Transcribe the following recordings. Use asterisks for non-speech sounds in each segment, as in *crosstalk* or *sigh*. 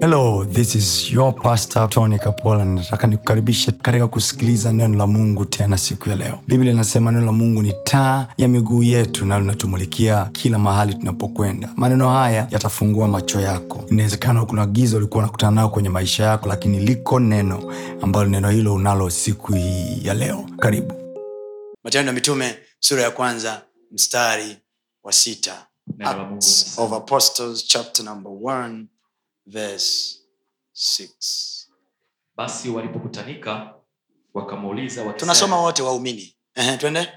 hello this is your pastor tony kapola. Nataka nikukaribishe katika kusikiliza neno la mungu tena siku ya leo. Biblia inasema neno la mungu ni taa ya miguu yetu na linatumulikia kila mahali tunapokwenda. Maneno haya yatafungua macho yako. Inawezekana kuna giza ulikuwa unakutana nao kwenye maisha yako lakini liko neno ambalo neno hilo unalo siku hii ya leo. Karibu. Matendo ya mitume sura ya kwanza mstari wa sita. Neno la Mungu Acts of apostles chapter number one, verse six. basi walipokutanika wakamuuliza wakisema- tunasoma wote waumini. Twende.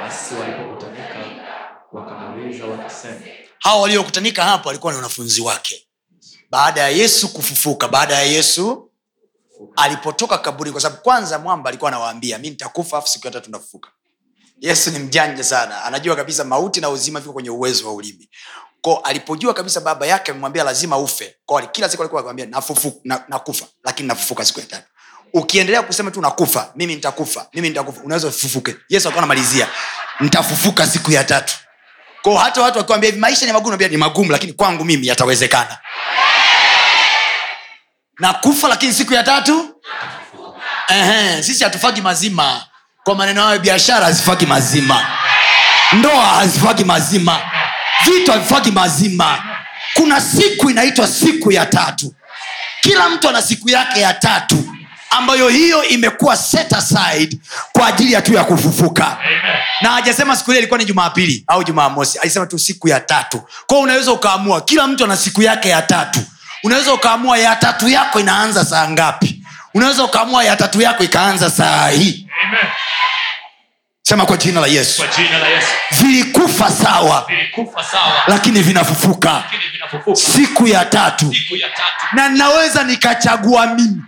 Basi walipokutanika wakamuuliza wakisema hawa waliokutanika hapo walikuwa ni wanafunzi wake. Baada ya yesu kufufuka baada ya yesu alipotoka kaburi kwa sababu kwanza mwamba alikuwa anawaambia mi nitakufa afu siku ya tatu ndafufuka yesu ni mjanja sana. Anajua kabisa mauti na uzima viko kwenye uwezo wa ulimi ko alipojua kabisa baba yake amemwambia lazima ufe. Ko kila siku alikuwa akwambia nafufu, na, nakufa. Lakini nafufuka siku ya tatu. Ukiendelea kusema tu nakufa mimi nitakufa mimi nitakufa unaweza ufufuke yesu akawa anamalizia nitafufuka siku ya tatu. Ko hata watu wakiwambia hivi maisha ni magumu ambia ni magumu lakini kwangu mimi yatawezekana. Nakufa lakini siku ya tatu? Ehe, sisi hatufaki mazima. Kwa maneno hayo biashara hazifaki mazima. Ndoa hazifaki mazima vitu havifagi mazima. Kuna siku inaitwa siku ya tatu. Kila mtu ana siku yake ya tatu ambayo hiyo imekuwa set aside kwa ajili ya tu ya kufufuka. Na hajasema siku ile ilikuwa ni jumapili au jumamosi alisema tu siku ya tatu. Kwao unaweza ukaamua kila mtu ana siku yake ya tatu. Unaweza ukaamua ya tatu yako inaanza saa ngapi? Unaweza ukaamua ya tatu yako ikaanza saa hii sema kwa jina la yesu. Jina la yesu. Vilikufa sawa vilikufa sawa. lakini vinafufuka. Lakini vinafufuka. Siku ya tatu. Siku ya tatu. Na naweza nikachagua mimi.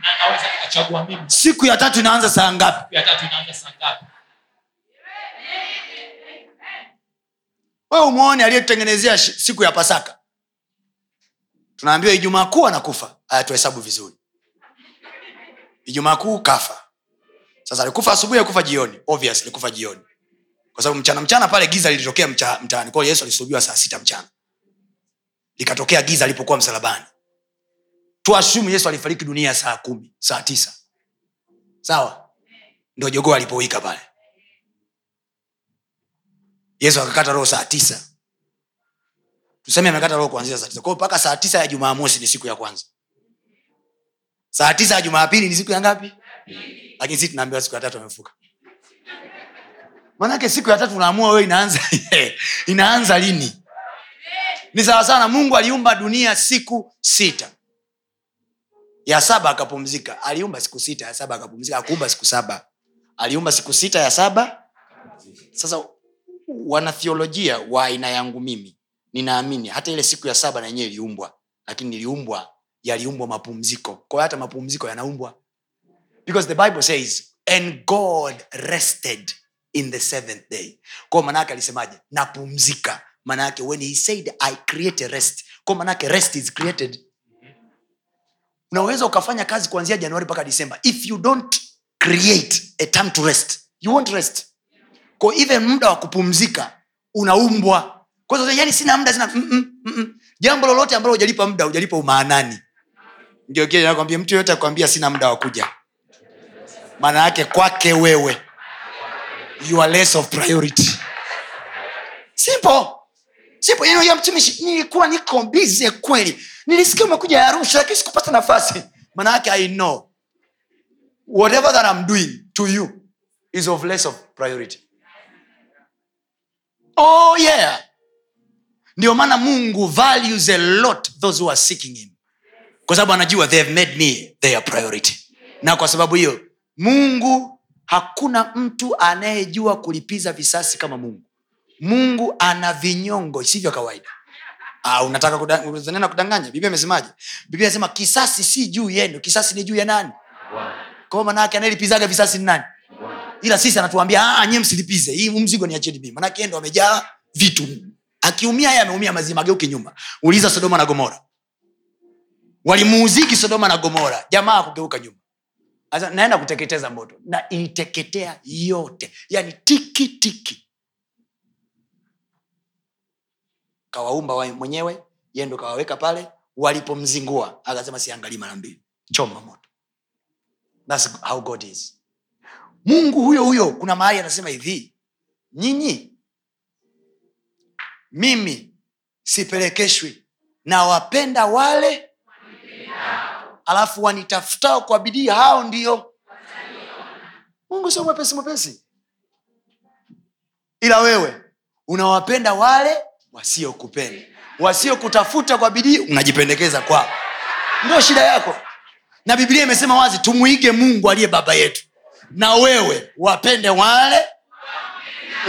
Nikachagua mimi. Siku ya tatu inaanza saa ngapi? Wewe umwone aliyetutengenezea siku ya pasaka? Tunaambiwa ijumaa kuu anakufa aya tuhesabu vizuri. Ijumaa kuu kafa sasa alikufa asubuhi alikufa jioni? Obvious alikufa jioni. Kwa sababu mchana mchana pale giza lilitokea mtaani. Kwao yesu alisulubiwa saa sita mchana. Likatokea giza alipokuwa msalabani. Tuashumu yesu alifariki dunia saa kumi saa tisa. Sawa? Ndo jogoo alipowika pale. Yesu akakata roho saa tisa. Tuseme amekata roho kuanzia saa tisa. Kwao mpaka saa tisa ya jumamosi ni siku ya kwanza. Saa tisa ya jumapili ni siku ya ngapi lakini sisi tunaambiwa siku ya tatu amefuka manake unaamua inaanza *laughs* inaanza lini? Ni sawa sana mungu aliumba dunia siku sita. Ya saba akapumzika. Aliumba siku sita ya saba akapumzika. Akuumba siku saba. Aliumba siku sita ya saba. Sasa wanathiolojia wa aina yangu mimi ninaamini hata ile siku ya saba na yenyewe iliumbwa. Lakini iliumbwa yaliumbwa mapumziko. Kwa hata mapumziko yanaumbwa because the bible says and god rested in the seventh day. Kwao manaake alisemaje? Napumzika. Manaake when he said i create a rest kwao manaake rest is created. Unaweza ukafanya kazi kuanzia januari mpaka disemba if you don't create a time to rest you won't rest. Ko even muda wa kupumzika unaumbwa. Yani sina muda sina mm, mm, mm, mm. jambo lolote ambalo hujalipa muda hujalipa umaanani. Ndio kile nakwambia mtu yoyote akwambia sina muda wa kuja maana yake kwake wewe you are less of priority. Simple. Simple. Know, ya mtumishi nilikuwa niko bize kweli. Nilisikia umekuja arusha lakini sikupata nafasi. Maana yake i know. Whatever that i'm doing to you is of less of priority. Oh yeah. Ndio maana mungu values a lot those who are seeking him. Kwa sababu anajua they have made me their priority. Na kwa sababu hiyo mungu hakuna mtu anayejua kulipiza visasi kama mungu. Mungu ana vinyongo isivyo kawaida. Aa, unataka kuda- kudanganya? Biblia imesemaje? Biblia inasema kisasi si juu yenu. Kisasi ni juu ya nani? Kwao manaake anayelipizaga visasi ni nani? Ila sisi anatuambia nye msilipize. Hii mzigo niacheni mimi. Manake ndo amejaa vitu. Akiumia ye ameumia mazima ageuke nyuma. Uliza sodoma na gomora. Walimuuziki sodoma na gomora. Jamaa kugeuka nyuma Asa, naenda kuteketeza moto. Na iliteketea yote. Yani tiki tiki. Kawaumba wa- mwenyewe yeye ndo kawaweka pale walipomzingua. Akasema siangalii mara mbili. Choma moto. That's how god is. Mungu huyo huyo kuna mahali anasema hivi nyinyi mimi sipelekeshwi nawapenda wale alafu wanitafutao kwa bidii hao ndio. Mungu sio mwepesi mwepesi. Ila wewe unawapenda wale wasiokupenda. Wasiokutafuta kwa bidii unajipendekeza kwao ndio shida yako. Na biblia imesema wazi tumwige mungu aliye baba yetu. Na wewe wapende wale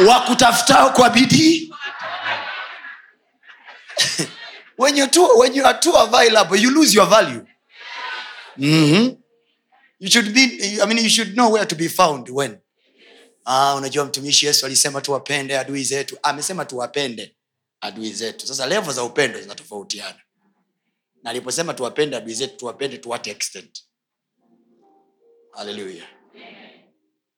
wakutafutao kwa bidii. *laughs* When you too, when you are too available you lose your value mm-hmm. you to be found when. Ah, unajua mtumishi yesu alisema tuwapende adui zetu. Amesema tuwapende adui zetu. Sasa levo za upendo zinatofautiana. Na aliposema tuwapende adui zetu tuwapende to what extent? Haleluya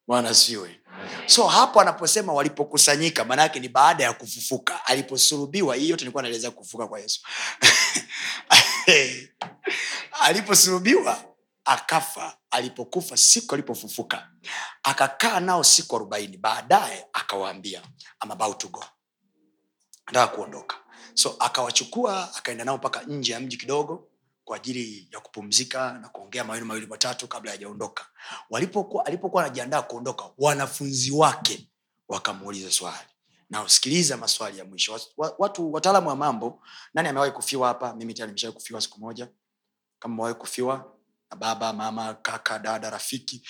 bwana asifiwe so hapo anaposema walipokusanyika maanaake ni baada ya kufufuka. Aliposulubiwa hii yote nilikuwa naelezea kufufuka kwa yesu. *laughs* Aliposulubiwa akafa. Alipokufa siku alipofufuka akakaa nao siku arobaini. Baadaye akawaambia I'm about to go. Nataka kuondoka. So akawachukua akaenda nao mpaka nje ya mji kidogo kwa ajili ya kupumzika na kuongea maweno mawili matatu kabla hajaondoka alipokuwa anajiandaa kuondoka wanafunzi wake wakamuuliza swali. Na usikiliza maswali ya mwisho. Wa- watu wataalamu wa mambo nani amewahi kufiwa hapa? Mimi tayari nimeshawahi kufiwa siku moja. Kama mewahi kufiwa na baba mama kaka dada rafiki.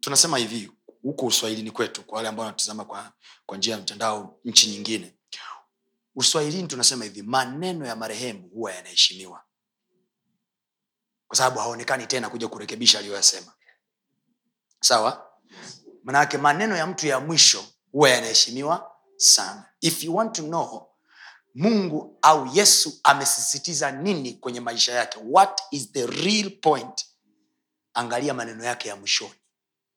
Tunasema hivi huko uswahilini kwetu kwa wale ambao wanatizama kwa, kwa njia ya mtandao nchi nyingine. Uswahilini tunasema hivi maneno ya marehemu huwa yanaheshimiwa kwa sababu haonekani tena kuja kurekebisha aliyoyasema. Sawa? Manake maneno ya mtu ya mwisho huwa yanaheshimiwa sana. If you want to know mungu au yesu amesisitiza nini kwenye maisha yake what is the real point? Angalia maneno yake ya mwishoni.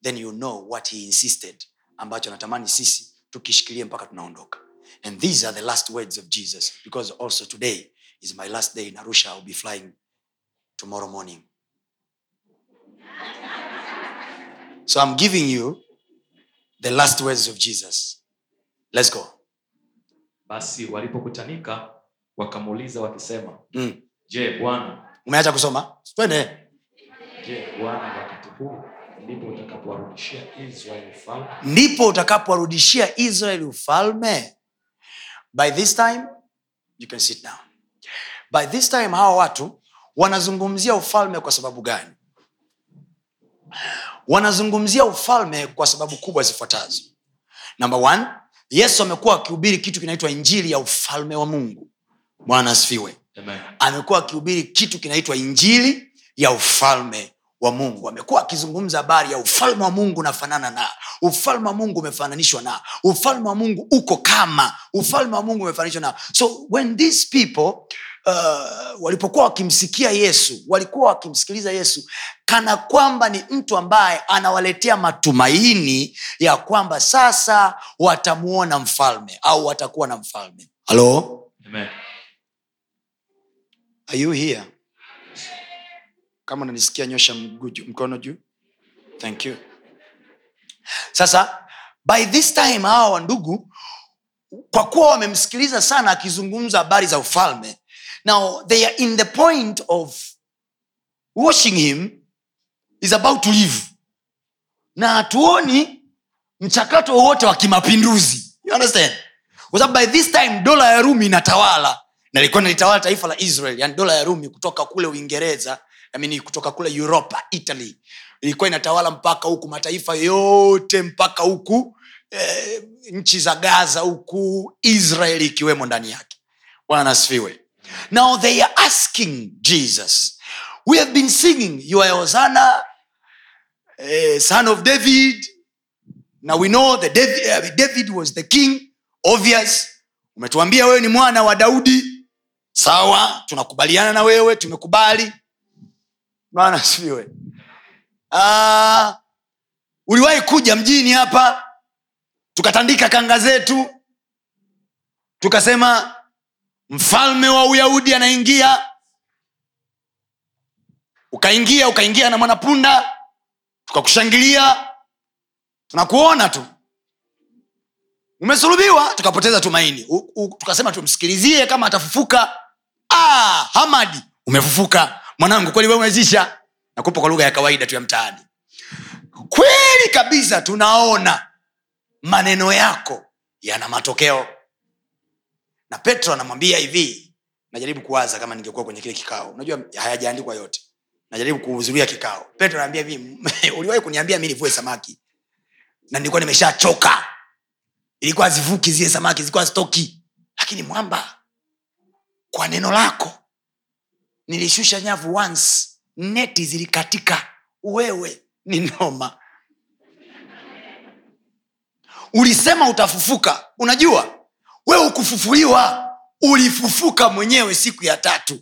Then you know what he insisted ambacho natamani sisi tukishikilie mpaka tunaondoka. And these are the last words of jesus because also today is my last day in arusha ill be flying tomorrow morning. So i'm giving you the last words of jesus. Let's go. Basi walipokutanika wakamuuliza wakisema mm. je bwana umeacha kusoma? Twende. je bwana wakati huu ndipo utakapowarudishia israeli ufalme? Ndipo utakapowarudishia israeli ufalme? By this time you can sit down. By this time hawa watu wanazungumzia ufalme kwa sababu gani? Wanazungumzia ufalme kwa sababu kubwa zifuatazo. Namba one yesu amekuwa akihubiri kitu kinaitwa injili ya ufalme wa mungu. Bwana asifiwe. Amekuwa akihubiri kitu kinaitwa injili ya ufalme wa mungu. Amekuwa akizungumza habari ya ufalme wa mungu unafanana na ufalme wa mungu umefananishwa na ufalme wa mungu uko kama ufalme wa mungu umefananishwa na. So when these people uh, walipokuwa wakimsikia yesu walikuwa wakimsikiliza yesu kana kwamba ni mtu ambaye anawaletea matumaini ya kwamba sasa watamuona mfalme au watakuwa na mfalme halo Amen. Are you here? kama unanisikia nyosha mkono juu thank you sasa by this time hawa wandugu kwa kuwa wamemsikiliza sana akizungumza habari za ufalme now they are in the point of washing him is about to leave. Na hatuoni mchakato wowote wa kimapinduzi. You understand? Kwa by this time dola ya rumi inatawala. Na ilikuwa nalitawala taifa la israel yani dola ya rumi kutoka kule uingereza I mean, kutoka kule europa italy. Ilikuwa inatawala mpaka huku mataifa yote mpaka huku eh, nchi za gaza huku israeli ikiwemo ndani yake. Bwana asifiwe now they are asking jesus. We have been singing you are hosanna uh, son of david. Now we know that david, uh, david was the king obvious. Umetuambia wewe ni mwana wa daudi. Sawa tunakubaliana na wewe tumekubali. Bwana siwe uh, uliwahi kuja mjini hapa tukatandika kanga zetu tukasema mfalme wa uyahudi anaingia. Ukaingia ukaingia na mwanapunda. Tukakushangilia. Tunakuona tu. Umesulubiwa. Tukapoteza tumaini. U, u, tukasema tumsikilizie kama atafufuka. Ah, hamadi umefufuka. Mwanangu kweli we umezisha. Nakupa kwa lugha ya kawaida tu ya mtaani. Kweli kabisa tunaona maneno yako yana matokeo na petro anamwambia hivi najaribu kuwaza kama ningekuwa kwenye kile kikao. Unajua hayajaandikwa yote. Najaribu kuhudhuria kikao. Petro anaambia hivi *laughs* uliwahi kuniambia mi nivue samaki? Na nilikuwa nimeshachoka. Ilikuwa zivuki zile samaki zilikuwa stoki lakini mwamba kwa neno lako nilishusha nyavu once neti zilikatika. Wewe ni noma. Ulisema utafufuka. Unajua wewe ukufufuliwa ulifufuka mwenyewe siku ya tatu.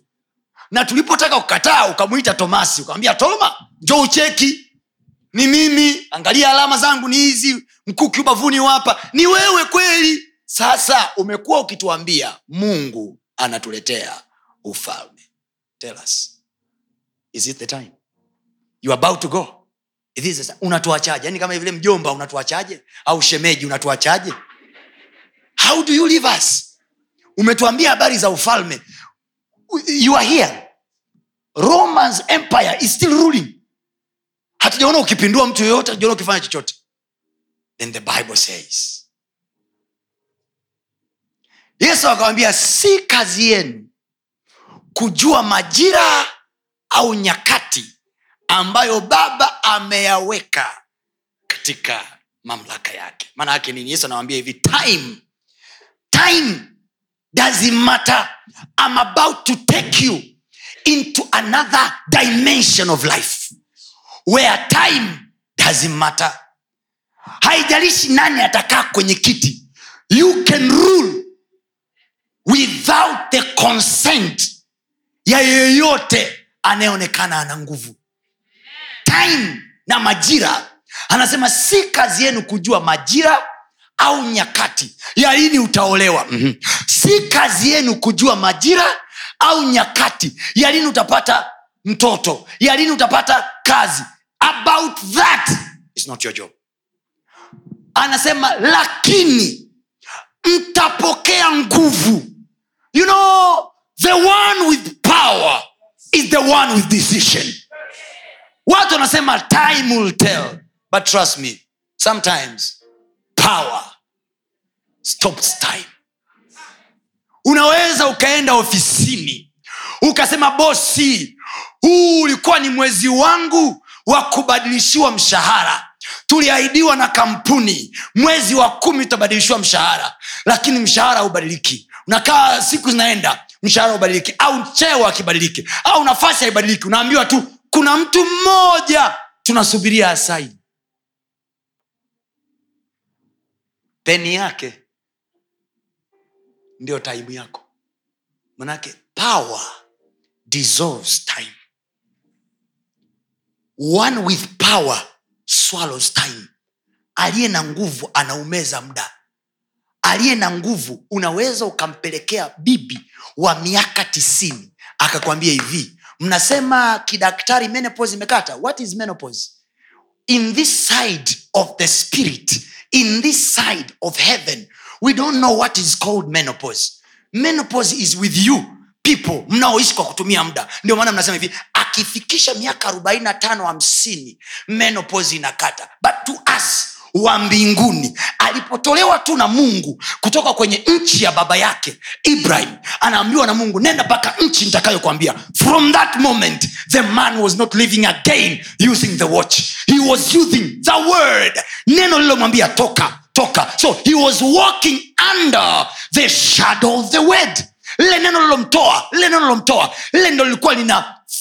Na tulipotaka kukataa ukamwita tomasi ukamwambia toma njo ucheki. Ni mimi angalia alama zangu ni hizi mkuki ubavuni wapa ni wewe kweli. Sasa umekuwa ukituambia mungu anatuletea ufalme. Tell us, is it the time? You are about to go. Is this the time? unatuachaje? Yani kama vile mjomba unatuachaje? Au shemeji unatuachaje how do you leave us? Umetuambia habari za ufalme. You are here. Romans empire is still ruling. Hatujaona ukipindua mtu yoyote hatujaona ukifanya chochote. Then the bible says yesu akawambia si kazi yenu kujua majira au nyakati ambayo baba ameyaweka katika mamlaka yake. Maana yake nini? Yesu anawambia hivi time time doesn't matter. I'm about to take you into another dimension of life where time doesn't matter. Haijalishi nani atakaa kwenye kiti you can rule without the consent ya yeyote anayeonekana ana nguvu. Time na majira anasema si kazi yenu kujua majira au nyakati ya lini utaolewa. Mm-hmm. si kazi yenu kujua majira au nyakati. Ya lini utapata mtoto? Ya lini utapata kazi? About that is not your job. Anasema lakini mtapokea nguvu. You know the one with power is the one with decision. Watu wanasema time will tell. But trust me sometimes power. Stops time. Unaweza ukaenda ofisini ukasema bosi huu ulikuwa ni mwezi wangu wa kubadilishiwa mshahara. Tuliahidiwa na kampuni mwezi wa kumi utabadilishiwa mshahara. Lakini mshahara haubadiliki. Unakaa siku zinaenda mshahara ubadiliki au cheo akibadiliki au nafasi haibadiliki. Unaambiwa tu kuna mtu mmoja. Tunasubiria asaini peni yake ndio taimu yako. Manake power dissolves time. One with power swallows time. Aliye na nguvu anaumeza muda. Aliye na nguvu unaweza ukampelekea bibi wa miaka tisini. Akakwambia hivi mnasema kidaktari menopause imekata? What is menopause in this side of the spirit in this side of heaven we don't know what is called menopause. Menopause is with you people mnaoishi kwa kutumia muda. Ndio maana mnasema hivi akifikisha miaka arobaini na tano hamsini menopause inakata. But to us wa mbinguni. Alipotolewa tu na mungu kutoka kwenye nchi ya baba yake ibrahim anaambiwa na mungu nenda mpaka nchi nitakayokwambia from that moment the man was not living again using the watch. He was using the word. Neno lilomwambia toka toka. So he was walking under the shadow of the word. Lile neno lilomtoa lile neno lilomtoa lile ndo lilikuwa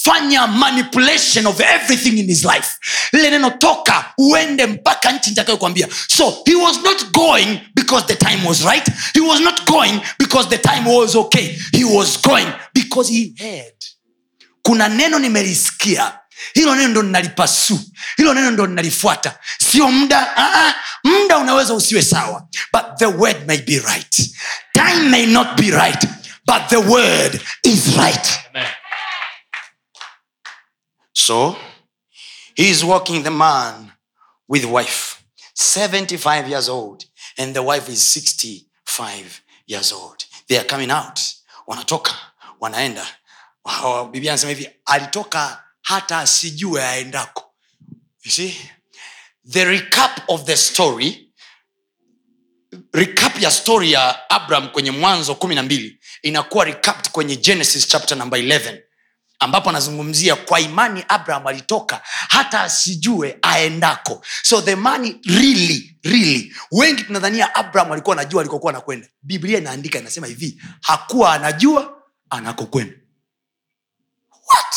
linafanya manipulation of everything in his life. Lile neno toka uende mpaka nchi nitakayokwambia so he was not going because the time was right. He was not going because the time was okay. He was going because he had kuna neno nimelisikia. Hilo neno ndo ninalipasu. Hilo neno ndo ninalifuata. Sio muda uh-uh. muda unaweza usiwe sawa. But the word may be right. Time may not be right but the word is right so he is walking the man with wife 75 years old and the wife is 65 years old. They are coming out. Wanatoka wanaenda. Wa- biblia anasema hivi alitoka hata asijue aendako. You see? The recap of the story recap ya story ya abraham kwenye mwanzo kumi na mbili inakuwa recapped kwenye genesis chapter number 11 ambapo anazungumzia kwa imani abraham alitoka hata asijue aendako. So the money really really wengi tunadhania abraham alikuwa anajua alikokuwa anakwenda. Biblia inaandika inasema hivi hakuwa anajua anakokwenda. What?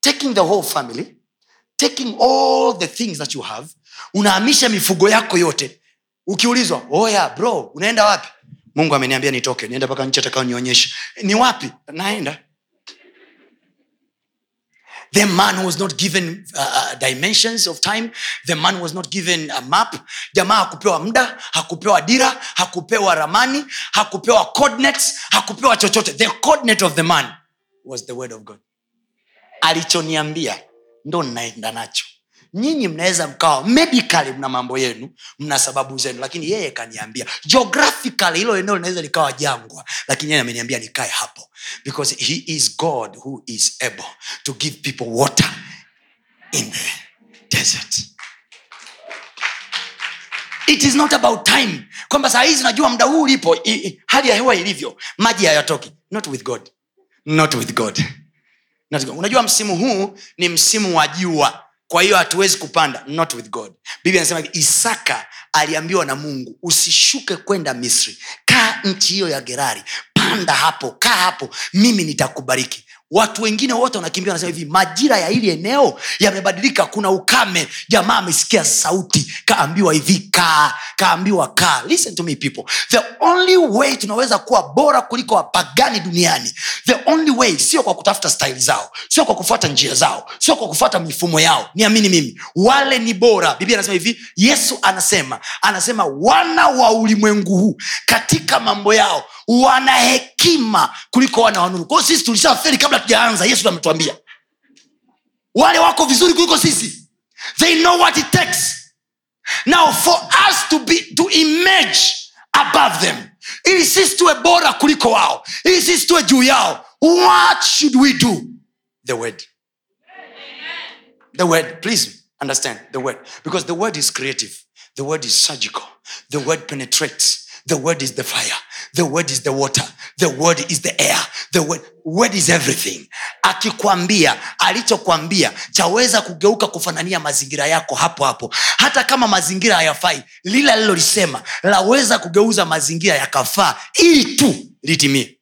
Taking the whole family taking all the things that you have unahamisha mifugo yako yote. Ukiulizwa oya bro unaenda wapi? Mungu ameniambia nitoke nienda mpaka nchi atakaonionyesha. Ni wapi? Naenda the man was not given uh, uh, dimensions of time. The man was not given a map. Jamaa hakupewa muda hakupewa dira hakupewa ramani hakupewa coordinates hakupewa chochote. The coordinate of the man was the word of god. Alichoniambia ndo naenda nacho nyinyi mnaweza mkawa medically mna mambo yenu mna sababu zenu lakini yeye kaniambia geographically hilo eneo linaweza likawa jangwa lakini yeye ameniambia nikae hapo. Because he is god who is able to give people water in the desert. It is not about time. Kwamba saa hizi najua muda huu ulipo hali ya hewa ilivyo maji hayatoki. Not with god. Not with God. unajua msimu huu ni msimu wa jua kwa hiyo hatuwezi kupanda not with god. Biblia anasema hivi isaka aliambiwa na mungu usishuke kwenda misri. Kaa nchi hiyo ya gerari. Panda hapo kaa hapo. Mimi nitakubariki watu wengine wote wanakimbia wanasema hivi majira ya hili eneo yamebadilika. Kuna ukame. Jamaa amesikia sauti kaambiwa hivi kaa. Kaambiwa kaa. Listen to me people. The only way tunaweza kuwa bora kuliko wapagani duniani the only way sio kwa kutafuta style zao sio kwa kufuata njia zao sio kwa kufuata mifumo yao. Niamini mimi wale ni bora. Biblia anasema hivi yesu anasema anasema wana wa ulimwengu huu katika mambo yao wana hekima kuliko wana wanuru kwao sisi tulishaferi kabla tujaanza yesu ametuambia. Wale wako vizuri kuliko sisi. They know what it takes. Now for us to be to image above them. Ili sisi tuwe bora kuliko wao. Ili sisi tuwe juu yao. What should we do? The word. The word. Please understand the word. Because the word is creative. The word is surgical. The word penetrates the word is the fire. The word is the water. The word is the air. The word, word is everything. Akikwambia alichokwambia chaweza kugeuka kufanania mazingira yako hapo hapo. Hata kama mazingira hayafai lile alilolisema laweza kugeuza mazingira yakafaa ili tu litimie.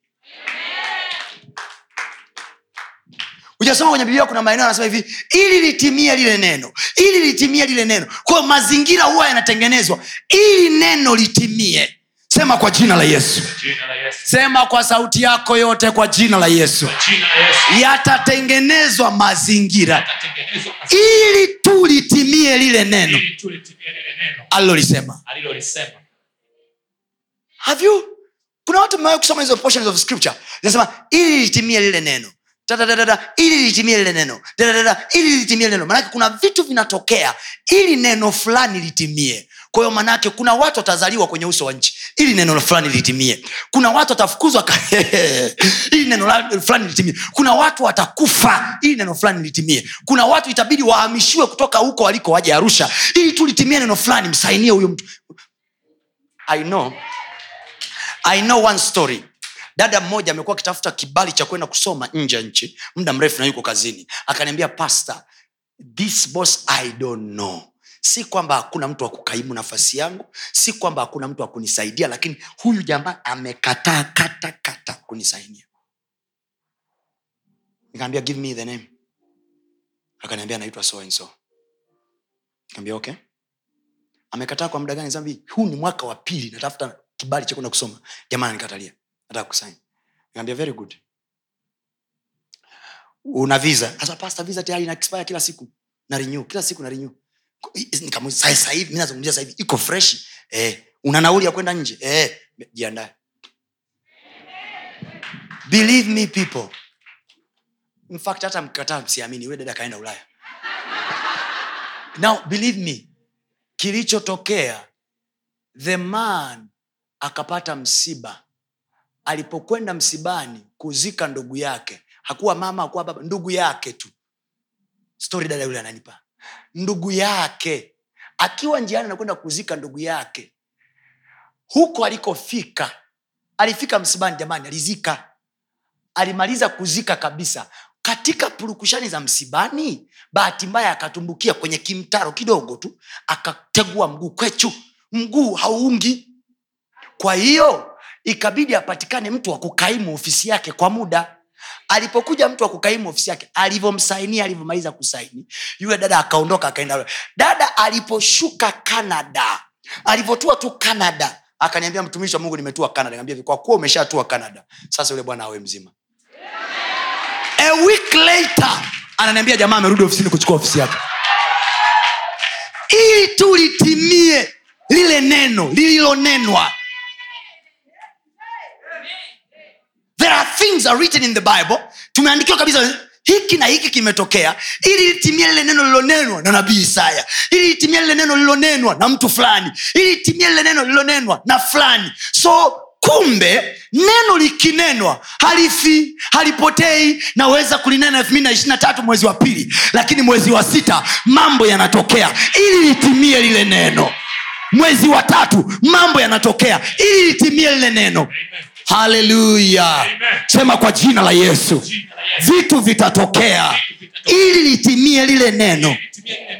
Ujasoma kwenye biblia kuna maeneo anasema hivi ili litimie lile neno ili litimie lile neno. Kwayo mazingira huwa yanatengenezwa ili neno litimie sema kwa jina la yesu. Jina la Yesu. sema kwa sauti yako yote kwa jina la yesu. Jina la Yesu. yatatengenezwa mazingira. Yatatengenezwa ili tulitimie lile neno. Neno. Alilolisema. Have you? Kuna watu mmewahi kusoma hizo portions of scripture? Zinasema ili litimie lile neno. Dadadada ili litimie lile neno. Dadadada, ili litimie neno. Maanake kuna vitu vinatokea ili neno fulani litimie. Kwa hiyo manake kuna watu watazaliwa kwenye uso wa nchi ili neno fulani litimie. Kuna watu watafukuzwa *laughs* ili neno fulani litimie. Kuna watu watakufa. Ili neno fulani litimie. Kuna watu itabidi wahamishiwe kutoka huko waliko waje arusha. Ili tu litimie neno fulani msainie huyo mtu. I know. I know one story. Dada mmoja amekuwa akitafuta kibali cha kwenda kusoma nje ya nchi. Muda mrefu na yuko kazini. Akaniambia pastor this boss i don't know si kwamba hakuna mtu wa kukaimu nafasi yangu si kwamba hakuna mtu wa kunisaidia lakini huyu jamaa amekataa kata kata kunisaidia. Nikaambia give me the name. Akaniambia anaitwa so and so kaambia okay. Amekataa kwa muda gani? Zambi huu ni mwaka wa pili natafuta kibali cha kwenda kusoma. Jamaa nikatalia nataka kusaini nikaambia very good. Una visa? Sasa pasta visa tayari na expire kila siku. Na renew kila siku na renew sasa hivi iko fresh. Eh una nauli ya kwenda nje? Eh jiandae. Believe me people. In fact hata mkataa msiamini. Yule dada akaenda ulaya. Now believe me kilichotokea the man akapata msiba. Alipokwenda msibani kuzika ndugu yake hakuwa mama hakuwa baba ndugu yake tu. Stori dada yule ananipa ndugu yake. Akiwa njiani anakwenda kuzika ndugu yake. Huko alikofika alifika msibani jamani alizika. Alimaliza kuzika kabisa. Katika purukushani za msibani bahati mbaya akatumbukia kwenye kimtaro kidogo tu akategua mguu kwechu mguu hauungi. Kwa hiyo ikabidi apatikane mtu wa kukaimu ofisi yake kwa muda alipokuja mtu wa kukaimu ofisi yake alivyomsainia alivyomaliza kusaini yule dada akaondoka akaenda dada aliposhuka canada alivyotua tu canada akaniambia mtumishi wa mungu nimetua canada. Kwa kuwa umeshatua canada sasa yule bwana awe mzima. A week later ananiambia jamaa amerudi ofisini kuchukua ofisi yake. Ili tu litimie lile neno lililonenwa there are things are written in the bible. Tumeandikiwa kabisa hiki na hiki kimetokea. Ili litimie lile neno lilonenwa na nabii isaya. Ili litimie lile neno lilonenwa na mtu fulani. Ili litimie lile neno lilonenwa na fulani. So kumbe neno likinenwa halifi halipotei. Naweza kulinena elfu na ishirina tatu mwezi wa pili. Lakini mwezi wa sita mambo yanatokea. Ili litimie lile neno. Mwezi wa tatu mambo yanatokea. Ili litimie lile neno haleluya sema kwa jina la yesu. Vitu vitatokea ili litimie lile neno.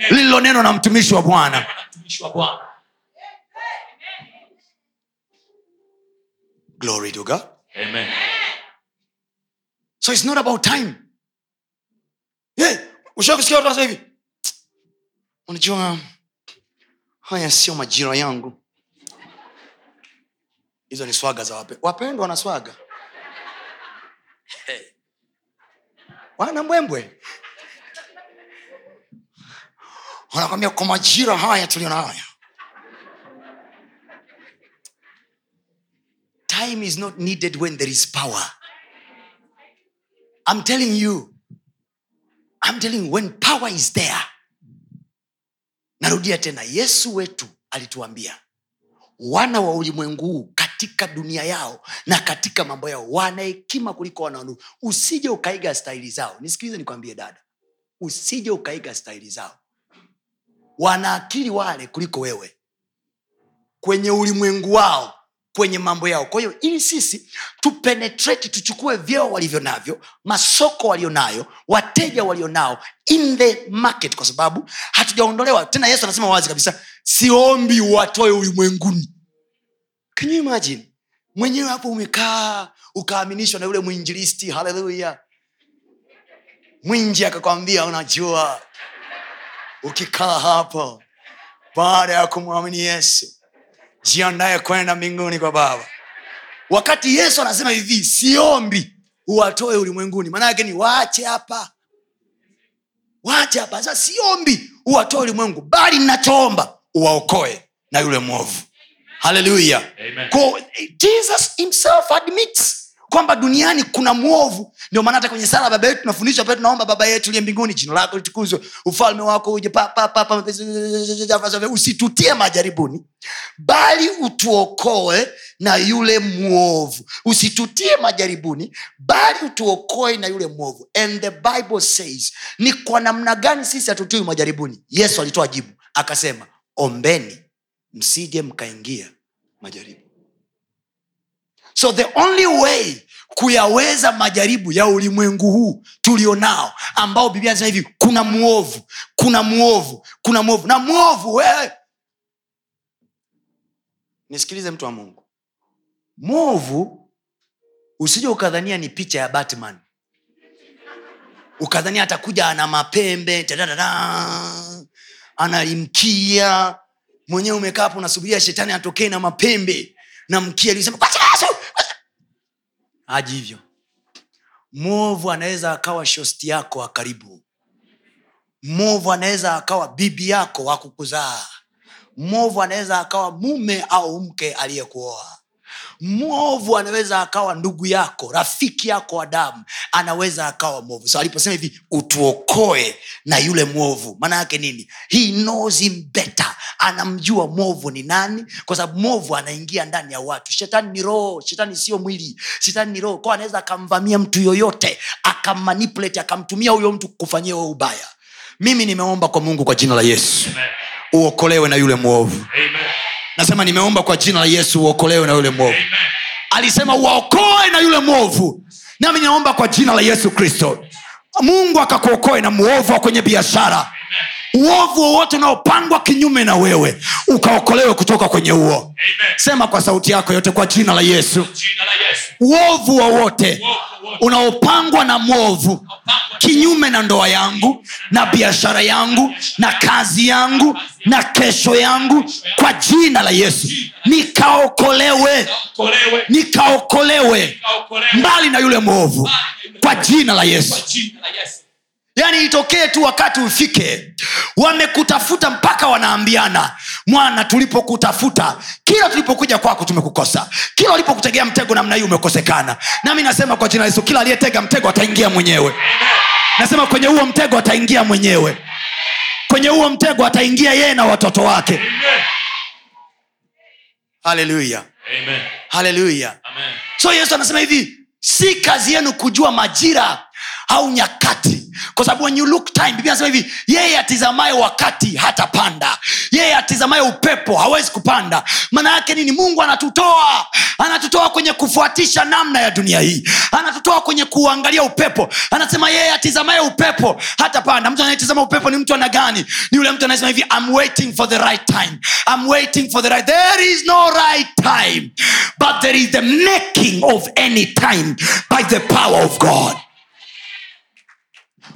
Lililo neno na mtumishi wa bwana. Na mtumishi wa Bwana. glory to god. Amen. so it's not about time. Hey, ushakusikia watu hivi? Unajua haya sio majira yangu hizo ni swaga za wape wapendwa wana swaga. Hey. wana mbwembwe. Wanakwambia kwa majira haya tulio nayo time is not needed when there is power. I'm telling you. I'm telling you when power is there. Narudia tena yesu wetu alituambia wana wa ulimwengu huu katika dunia yao na katika mambo yao. Wana hekima kuliko wana usije ukaiga staili zao. Nisikilize nikwambie dada. Usije ukaiga staili zao. Wana akili wale kuliko wewe. Kwenye ulimwengu wao kwenye mambo yao. Kwa hiyo ili sisi tupenetrate tuchukue vyeo walivyo navyo masoko walionayo wateja walionao in the market kwa sababu hatujaondolewa. Tena yesu anasema wazi kabisa siombi watoe ulimwenguni can you imagine? Mwenyewe hapo umekaa ukaaminishwa na yule mwinjilisti haleluya mwinji akakwambia unajua ukikaa hapo baada ya kumwamini yesu jiandaye kwenda mbinguni kwa baba. Wakati yesu anasema hivi siombi uwatoe ulimwenguni. Maana yake ni waache hapa. Waache hapa. Sa siombi uwatoe ulimwengu bali nachoomba uwaokoe na yule mwovu haleluya jesus himself admits kwamba duniani kuna mwovu. Ndio maana hata kwenye sala baba yetu tunafundishwa pale tunaomba baba yetu liye mbinguni jina lako litukuzwe. Ufalme wako uje pa, pa, pa, pa, usitutie majaribuni bali utuokoe na yule mwovu. Usitutie majaribuni bali utuokoe na yule mwovu. And the bible says ni kwa namna gani sisi hatutui majaribuni? Yesu alitoa jibu akasema ombeni msije mkaingia majaribu. So the only way kuyaweza majaribu ya ulimwengu huu tulionao ambao biblia anasema hivi kuna mwovu kuna mwovu kuna mwovu. Na mwovu wewe! Nisikilize mtu wa mungu. Mwovu usije ukadhania ni picha ya batman. Ukadhania atakuja ana mapembe tadadada, analimkia mwenyewe umekaa hapo unasubiria shetani atokee na mapembe na mkia. Lisema haji hivyo. Mwovu anaweza akawa shosti yako wa karibu. Mwovu anaweza akawa bibi yako wa kukuzaa. Mwovu anaweza akawa mume au mke aliyekuoa mwovu anaweza akawa ndugu yako rafiki yako wa damu anaweza akawa mwovu. So aliposema hivi utuokoe na yule mwovu. Maana yake nini? He knows him better. Anamjua mwovu ni nani kwa sababu mwovu anaingia ndani ya watu. Shetani ni roho shetani sio mwili shetani ni roho. Kwa anaweza akamvamia mtu yoyote akammanipulate akamtumia huyo mtu kufanyia wewe ubaya. Mimi nimeomba kwa mungu kwa jina la yesu. Amen. uokolewe na yule mwovu. Amen. Nasema nimeomba kwa jina la yesu uokolewe na yule mwovu. Alisema uwaokoe na yule mwovu. Nami naomba kwa jina la yesu kristo. Mungu akakuokoe na mwovu wa kwenye biashara uovu wowote unaopangwa kinyume na wewe ukaokolewe kutoka kwenye huo. Sema kwa sauti yako yote kwa jina la yesu. Uovu wowote Wote, wote. unaopangwa na mwovu kinyume na ndoa yangu na biashara yangu na kazi yangu na kesho yangu kwa jina la yesu. Nikaokolewe. Nikaokolewe. Mbali na yule mwovu kwa jina la yesu yaani itokee tu wakati ufike wamekutafuta mpaka wanaambiana mwana tulipokutafuta kila tulipokuja kwako tumekukosa. Kila ulipokutegea mtego namna hii umekosekana. Nami nasema kwa jina yesu kila aliyetega mtego ataingia mwenyewe. Nasema kwenye huo mtego ataingia mwenyewe. Kwenye huo mtego ataingia yeye na watoto wake. Haleluya haleluya so yesu anasema hivi si kazi yenu kujua majira au nyakati kwa sababu when you look time biblia anasema hivi yeye atizamaye wakati hatapanda. Yeye atizamaye upepo hawezi kupanda. Maana yake nini? Mungu anatutoa. Anatutoa kwenye kufuatisha namna ya dunia hii. Anatutoa kwenye kuangalia upepo. Anasema yeye atizamaye upepo hatapanda. Mtu anayetizama upepo ni mtu ana gani? Ni yule mtu anayesema hivi I'm waiting for the right time. I'm waiting for the right there is no right time but there is the making of any time by the power of god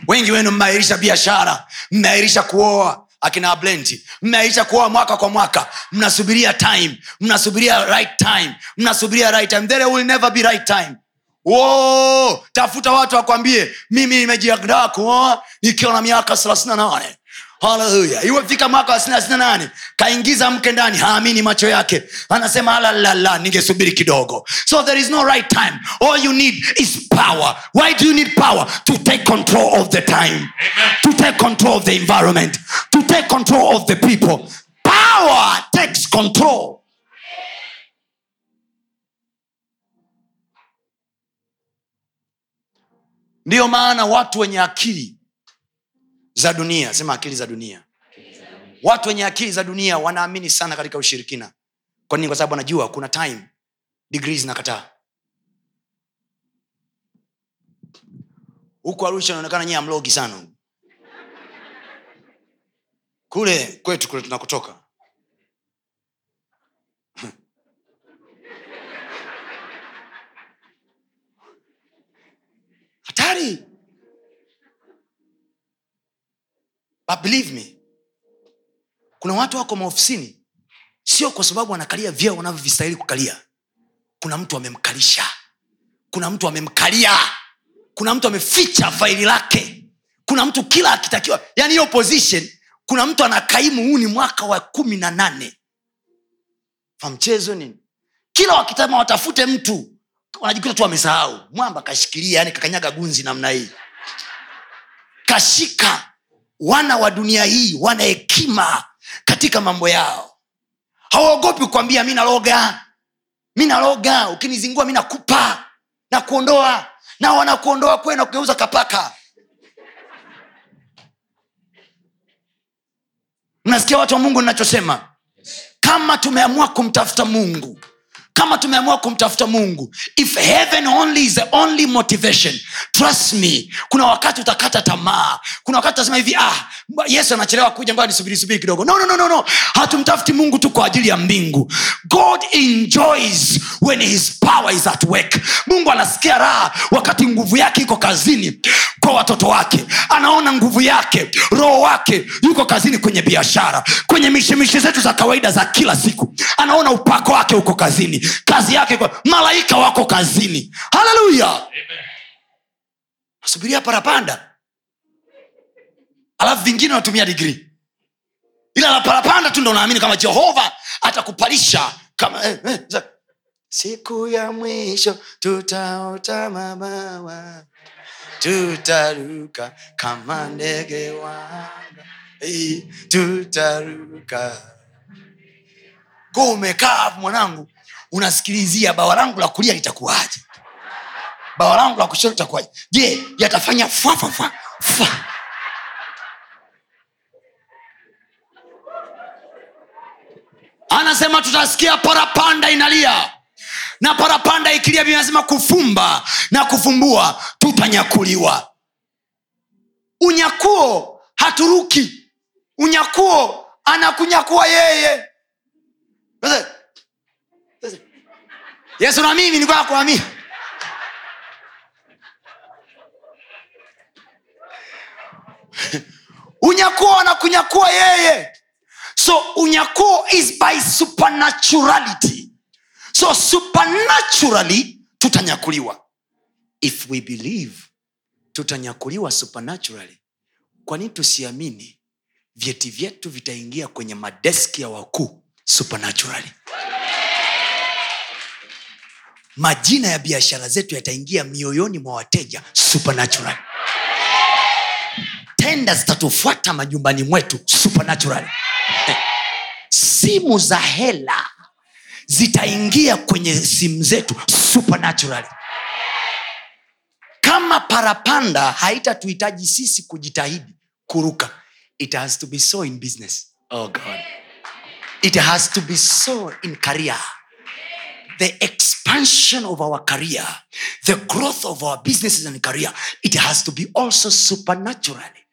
wengi wenu mmeairisha biashara mmeairisha kuoa akina blenti mmeairisha kuoa mwaka kwa mwaka. Mnasubiria time mnasubiria right time mnasubiria right time. There will never be right time. Whoa, tafuta watu wakwambie mimi nimejiandaa kuoa nikiwa na miaka thelathini na nane haleluya. Iwefika mwaka wa sinasina nane kaingiza mke ndani haamini macho yake. Anasema alalala ningesubiri kidogo. So there is no right time. All you need is power. Why do you need power? To take control of the time. To take control of the environment. To take control of the people. Power takes control. Ndiyo maana watu wenye akili za dunia. Sema akili za dunia. Watu wenye akili za dunia wanaamini sana katika ushirikina. Kwa nini? Kwa sababu wanajua kuna time digrii zinakataa. Huku arusha inaonekana nyie amlogi sana kule kwetu kule tunakotoka. Hatari but believe me kuna watu wako maofisini sio kwa sababu wanakalia vyeo wanavyovistahili kukalia. Kuna mtu amemkalisha. Kuna mtu amemkalia. Kuna mtu ameficha faili lake. Kuna mtu kila akitakiwa yani hiyo position kuna mtu anakaimu huu ni mwaka wa kumi na nane. Fa nini? Kila wakitama watafute mtu wanajikuta tu wamesahau. Mwamba kashikilia yani kakanyaga gunzi namna hii. Kashika wana wa dunia hii wana hekima katika mambo yao. Hawaogopi kukwambia mi naloga mi naloga ukinizingua mi nakupa na kuondoa na wanakuondoa kwe na kugeuza kapaka. Mnasikia watu wa mungu ninachosema? Kama tumeamua kumtafuta mungu kama tumeamua kumtafuta mungu if heaven only is the only motivation trust me kuna wakati utakata tamaa. Kuna wakati utasema hivi ah yesu anachelewa kuja ngoja nisubiri subiri kidogo? No, no, no, no, no. hatumtafuti mungu tu kwa ajili ya mbingu. God enjoys when his power is at work. Mungu anasikia raha wakati nguvu yake iko kazini kwa watoto wake. Anaona nguvu yake roho wake yuko kazini kwenye biashara kwenye mishimishi zetu za kawaida za kila siku. Anaona upako wake uko kazini kazi yake kwa malaika wako kazini. Haleluya! Nasubiria parapanda. Alafu vingine unatumia digrii ila la parapanda tu ndo unaamini kama jehova atakupalisha kama eh, eh, siku ya mwisho tutaota mabawa. Tutaruka kama ndege wanga. Tutaruka. Ko umekaa mwanangu unasikilizia bawa langu la kulia litakuwaje? Bawa langu la kushoto litakuwaje? Je yatafanya fwafafa fa anasema tutasikia parapanda inalia. Na parapanda ikilia vinasema kufumba na kufumbua tutanyakuliwa. Unyakuo haturuki. Unyakuo anakunyakua yeye yesu na mimi nilikuwa kuamini *laughs* unyakuo anakunyakua yeye. So unyakuo is by supernaturality. So supernaturally tutanyakuliwa. If we believe tutanyakuliwa supernaturally. Kwa tusiamini? Vyeti vyetu vitaingia kwenye madeski ya wakuu supernaturally majina ya biashara zetu yataingia mioyoni mwa wateja supernatural. Tenda zitatufuata majumbani mwetu supernatural. Simu za hela zitaingia kwenye simu zetu supernatural. Kama parapanda haitatuhitaji sisi kujitahidi kuruka it has to be so in business. Oh God. it has to be so in career the expansion of our career the growth of our businesses and career it has to be also supernaturally.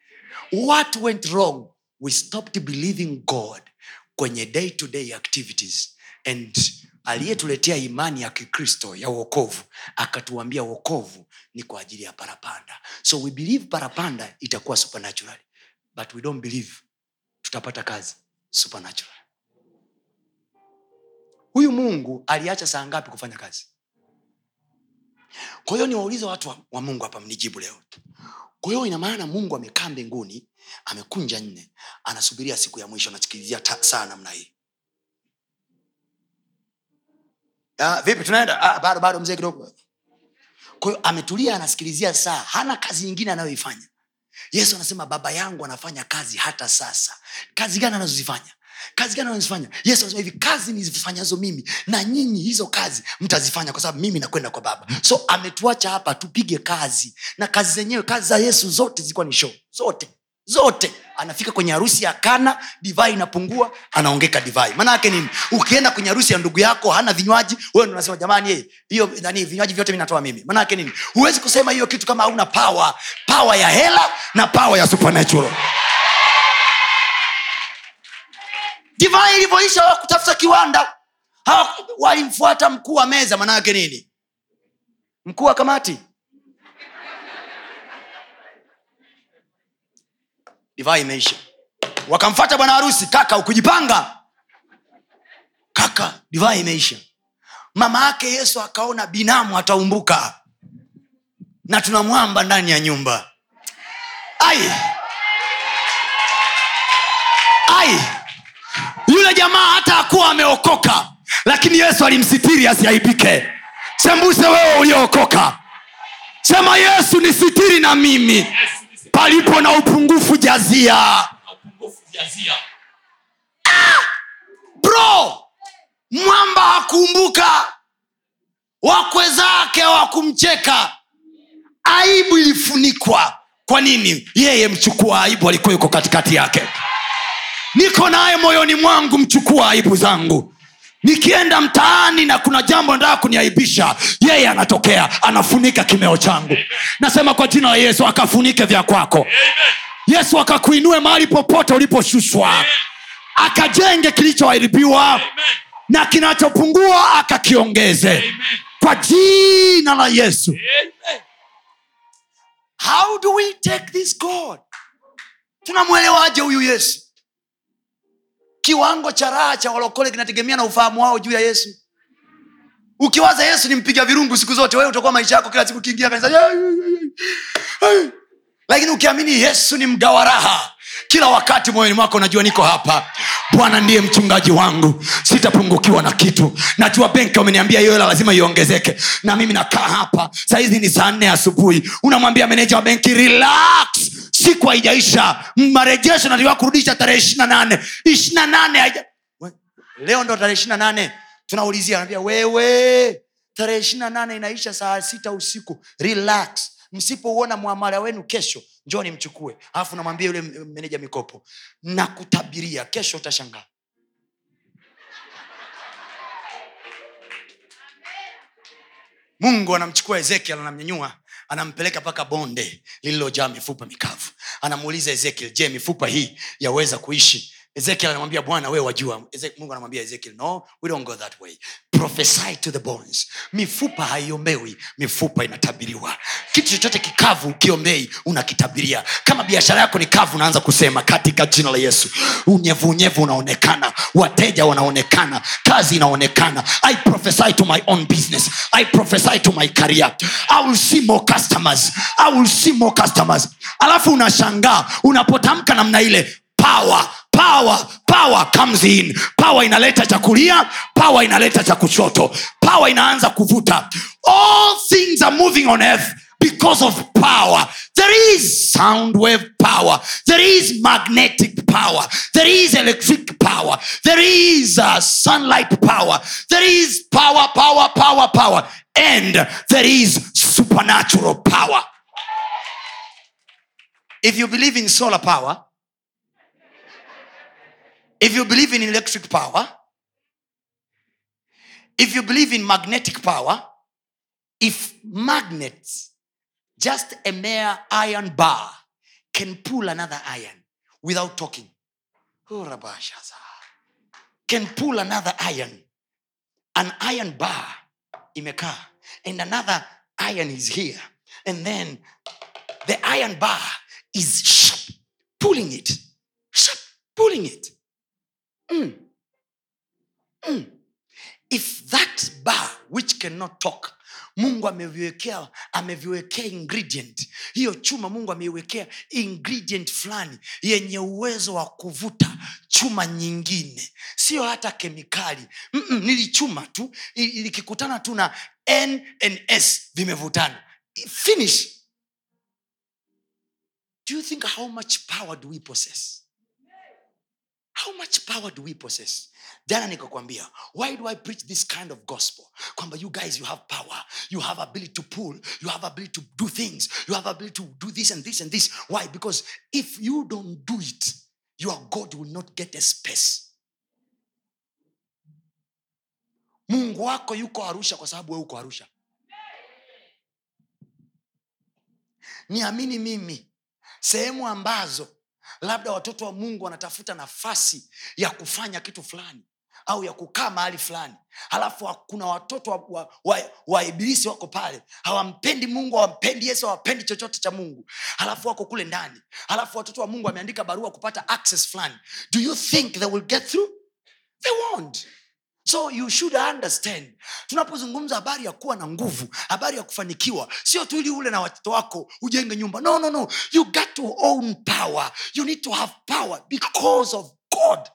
What went wrong? We stopped believing god kwenye day to day activities. And aliyetuletea imani ya kikristo ya uokovu akatuambia uokovu ni kwa ajili ya parapanda. So we believe parapanda itakuwa supernatural but we don't believe tutapata kazi supernatural huyu mungu aliacha saa ngapi kufanya kazi? Kwa hiyo niwaulize watu wa, wa mungu hapa mnijibu leo. Kwa hiyo ina maana mungu amekaa mbinguni amekunja nne anasubiria siku ya mwisho anasikilizia saa namna hii. Ah, vipi tunaenda? Ah, bado bado mzee kidogo. Kwahiyo ametulia anasikilizia saa hana kazi nyingine anayoifanya. Yesu anasema baba yangu anafanya kazi hata sasa. Kazi gani anazozifanya kazi gani anazozifanya yesu anasema hivi kazi nizifanyazo mimi na nyinyi hizo kazi mtazifanya kwa sababu mimi nakwenda kwa baba. So ametuacha hapa tupige kazi. Na kazi zenyewe kazi za yesu zote zilikuwa ni show. Zote. Zote. Anafika kwenye harusi ya kana divai inapungua anaongeka divai. Maana yake nini? Ukienda kwenye harusi ya ndugu yako hana vinywaji wewe ndo unasema jamani eh, hiyo nani vinywaji vyote vinatoa mimi. Maana yake nini? Huwezi kusema hiyo kitu kama hauna pawa pawa ya hela na pawa ya supernatural divai ilivyoisha wakutafuta kiwanda. Walimfuata mkuu wa meza manaake nini? Mkuu wa kamati. Divai imeisha. Wakamfata bwana harusi kaka ukujipanga kaka divai imeisha. Mama yake yesu akaona binamu ataumbuka. Na tunamwamba ndani ya nyumba. Ai! Ai yule jamaa hata akuwa ameokoka lakini yesu alimsitiri asiaibike. Sembuse wewe uliookoka. Sema yesu ni sitiri na mimi. Palipo na upungufu jazia. Jazia bro mwamba hakumbuka wakwe zake hawakumcheka aibu ilifunikwa. Kwa nini? Yeye mchukua aibu alikuwa yuko katikati yake niko naye moyoni mwangu mchukua aibu zangu. Nikienda mtaani na kuna jambo nataka kuniaibisha yeye anatokea anafunika kimeo changu. Nasema kwa jina la yesu akafunike vya kwako. Yesu akakuinue mahali popote uliposhushwa. Akajenge kilichoharibiwa na kinachopungua akakiongeze. Amen. kwa jina la yesu. Amen. how do we take this god? Tunamwelewaje huyu yesu kiwango cha raha cha walokole kinategemea na ufahamu wao juu ya yesu. Ukiwaza yesu ni mpiga virungu siku zote wewe utakuwa maisha yako kila siku ukiingia kanisa. Lakini ukiamini yesu ni mgawa raha kila wakati moyoni mwako najua niko hapa. Bwana ndiye mchungaji wangu. Sitapungukiwa na kitu. Najua benki wameniambia hiyo hela lazima iongezeke. Na mimi nakaa hapa. Sahizi ni saa nne asubuhi. Unamwambia meneja wa benki relax. Siku haijaisha. Marejesho natakiwa kurudisha tarehe ishirina nane. Ishirina nane haija leo ndo tarehe ishirina nane. Tunaulizia anaambia wewe tarehe ishirina nane inaisha saa sita usiku. Relax msipouona mwamala wenu kesho njoni mchukue. Alafu namwambia yule meneja mikopo nakutabiria kesho utashangaa. Mungu anamchukua ezekiel anamnyanyua anampeleka mpaka bonde lililojaa mifupa mikavu. Anamuuliza ezekiel je mifupa hii yaweza kuishi ezekiel anamwambia bwana wewe wajua. Mungu anamwambia ezekiel no we don't go that way. Prophesy to the bones. Mifupa haiombewi mifupa inatabiriwa. Kitu chochote kikavu ukiombei unakitabiria. Kama biashara yako ni kavu unaanza kusema katika jina la yesu. Unyevu unyevu unaonekana wateja wanaonekana kazi inaonekana. I prophesy to my own business. I prophesy to my career. I will see more customers. I will see more customers. Alafu unashangaa unapotamka namna ile power power power comes in. Power inaleta cha kulia power inaleta cha kushoto. Power inaanza kuvuta. All things are moving on earth because of power. There is sound wave power. There is magnetic power. There is electric power. There is uh, sunlight power. There is power power power power. And there is supernatural power. If you believe in solar power if you believe in electric power if you believe in magnetic power if magnets just a mere iron bar can pull another iron without talking Oh, can pull another iron. An iron bar imekaa and another iron is here and then the iron bar is pulling it pulling it Mm. Mm. if that bar which cannot talk mungu ameviwekea ameviwekea ingredient. Hiyo chuma mungu ameiwekea ingredient fulani yenye uwezo wa kuvuta chuma nyingine. Sio hata kemikali. Mm-mm, nilichuma tu. Likikutana tu na n vimevutana. Finish. Do you think how much power do we possess how much power do we possess? Jana nikakwambia why do i preach this kind of gospel? Kwamba you guys you have power. You have ability to pull. You have ability to do things. You have ability to do this and this and this. Why? Because if you don't do it your god will not get a space. Mungu wako yuko arusha kwa sababu we uko arusha. Niamini mimi sehemu ambazo labda watoto wa mungu wanatafuta nafasi ya kufanya kitu fulani au ya kukaa mahali fulani. Halafu kuna watoto wa, wa, wa, wa ibilisi wako pale. Hawampendi mungu hawampendi yesu hawapendi chochote cha mungu. Halafu wako kule ndani. Halafu watoto wa mungu wameandika barua kupata access fulani. Do you think they will get through? They won't so you should understand. Tunapozungumza habari ya kuwa na nguvu habari ya kufanikiwa sio tu ili ule na watoto wako ujenge nyumba. No no no. You got to own power. You need to have power because of god.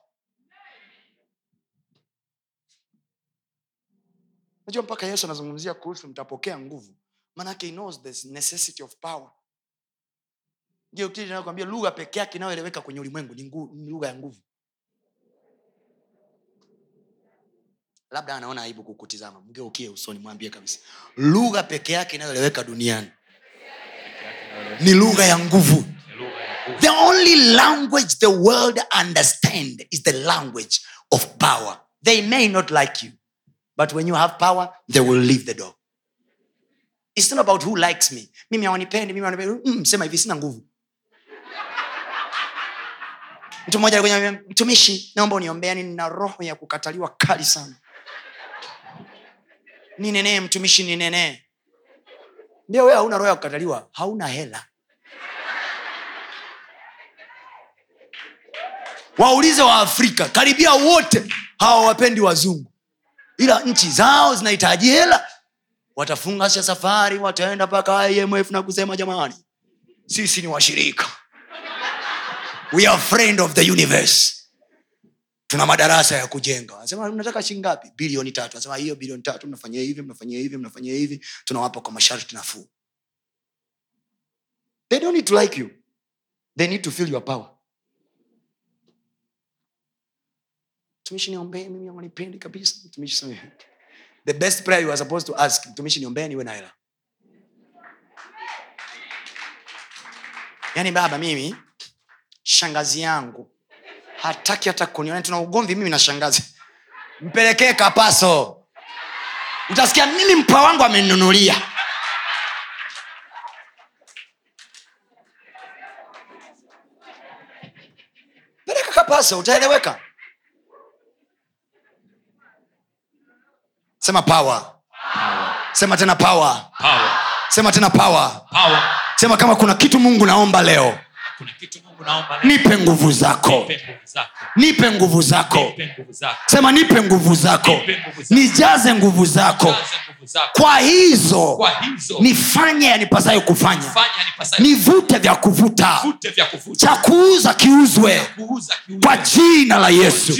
Najua mpaka yesu anazungumzia kuhusu mtapokea nguvu. Manake he knows the necessity of power. Ndio kile inayokwambia lugha peke yake inayoeleweka kwenye ulimwengu ni lugha ya nguvu labda anaona aibu kukutizama. Mgeukie usoni mwambie kabisa. Lugha peke yake inayoeleweka duniani. Ni lugha ya nguvu. The only language the world understand is the language of power. They may not like you but when you have power they will leave the door. It's not about who likes me. Mimi awanipendi mimi mm, sema hivi sina nguvu. Mtu mmoja mtumishi naomba uniombea nina roho ya kukataliwa kali sana ninenee mtumishi ninenee ndio wee hauna roho ya kukataliwa. Hauna hela. Waulize wa afrika karibia wote hawawapendi wazungu. Ila nchi zao zinahitaji hela. Watafunga sha safari wataenda mpaka imf na kusema jamani sisi ni washirika. We are friend of the universe tuna madarasa ya kujenga. Anasema nataka shingapi bilioni tatu. Anasema hiyo bilioni tatu mnafanyia hivi mnafanyia hivi mnafanyia hivi. Tunawapa kwa masharti nafuu. They don't need to like you. They need to feel your power. Mtumishi niombee mimi wanipendi kabisa. Mtumishi the best prayer you are supposed to ask. Mtumishi niombee niwe na yaani baba mimi shangazi yangu hataki hata kuniona. Tuna ugomvi mimi nashangazi mpelekee kapaso. Utasikia mimi mpa wangu amenunulia peleka kapaso utaeleweka? Sema power. Sema tena power. Power. sema tena power. Power. sema kama kuna kitu mungu naomba leo nipe nguvu zako. Nipe nguvu zako. Sema nipe nguvu zako. Nijaze nguvu zako. Kwa hizo kwa hizo. nifanye yanipasayo kufanya. Fanya nivute vya kuvuta. Vute vya kuvuta. Cha kuuza kiuzwe. Kwa jina la yesu.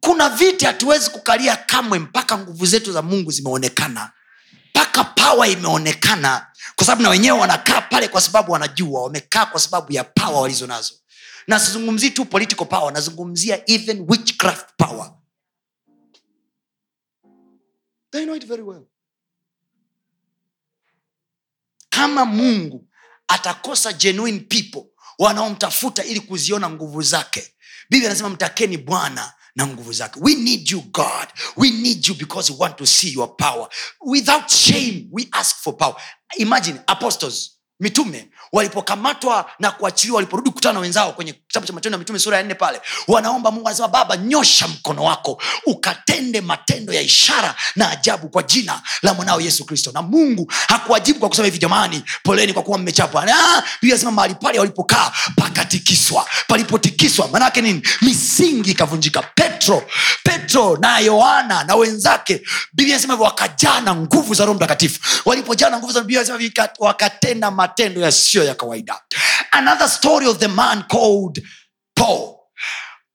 Kuna viti hatuwezi kukalia kamwe mpaka nguvu zetu za mungu zimeonekana. Mpaka pawa imeonekana kwa sababu na wenyewe wanakaa pale kwa sababu wanajua wamekaa kwa sababu ya pawa walizo nazo. Na sizungumzii tu political power nazungumzia even witchcraft power. They know it very well. kama mungu atakosa genuine people wanaomtafuta ili kuziona nguvu zake biblia anasema mtakeni bwana na nguvu zake. We need you god. We need you because we want to see your power. Without shame we ask for power imagine apostles mitume walipokamatwa na kuachiliwa waliporudi kukutana na wenzao kwenye kitabu cha matendo ya mitume sura ya nne pale wanaomba mungu anasema baba nyosha mkono wako ukatende matendo ya ishara na ajabu kwa jina la mwanao yesu kristo. Na mungu hakuwajibu kwa kusema hivi jamani poleni kwa kuwa mmechapwa. Inasema mahali pale walipokaa pakatikiswa. Palipotikiswa maanaake nini? Misingi ikavunjika. Petro petro na yohana na wenzake biblia inasema hivyo wakajaa na nguvu za roho mtakatifu. Walipojaa na nguvu za wakatenda yasiyo ya kawaida another story of the man called paul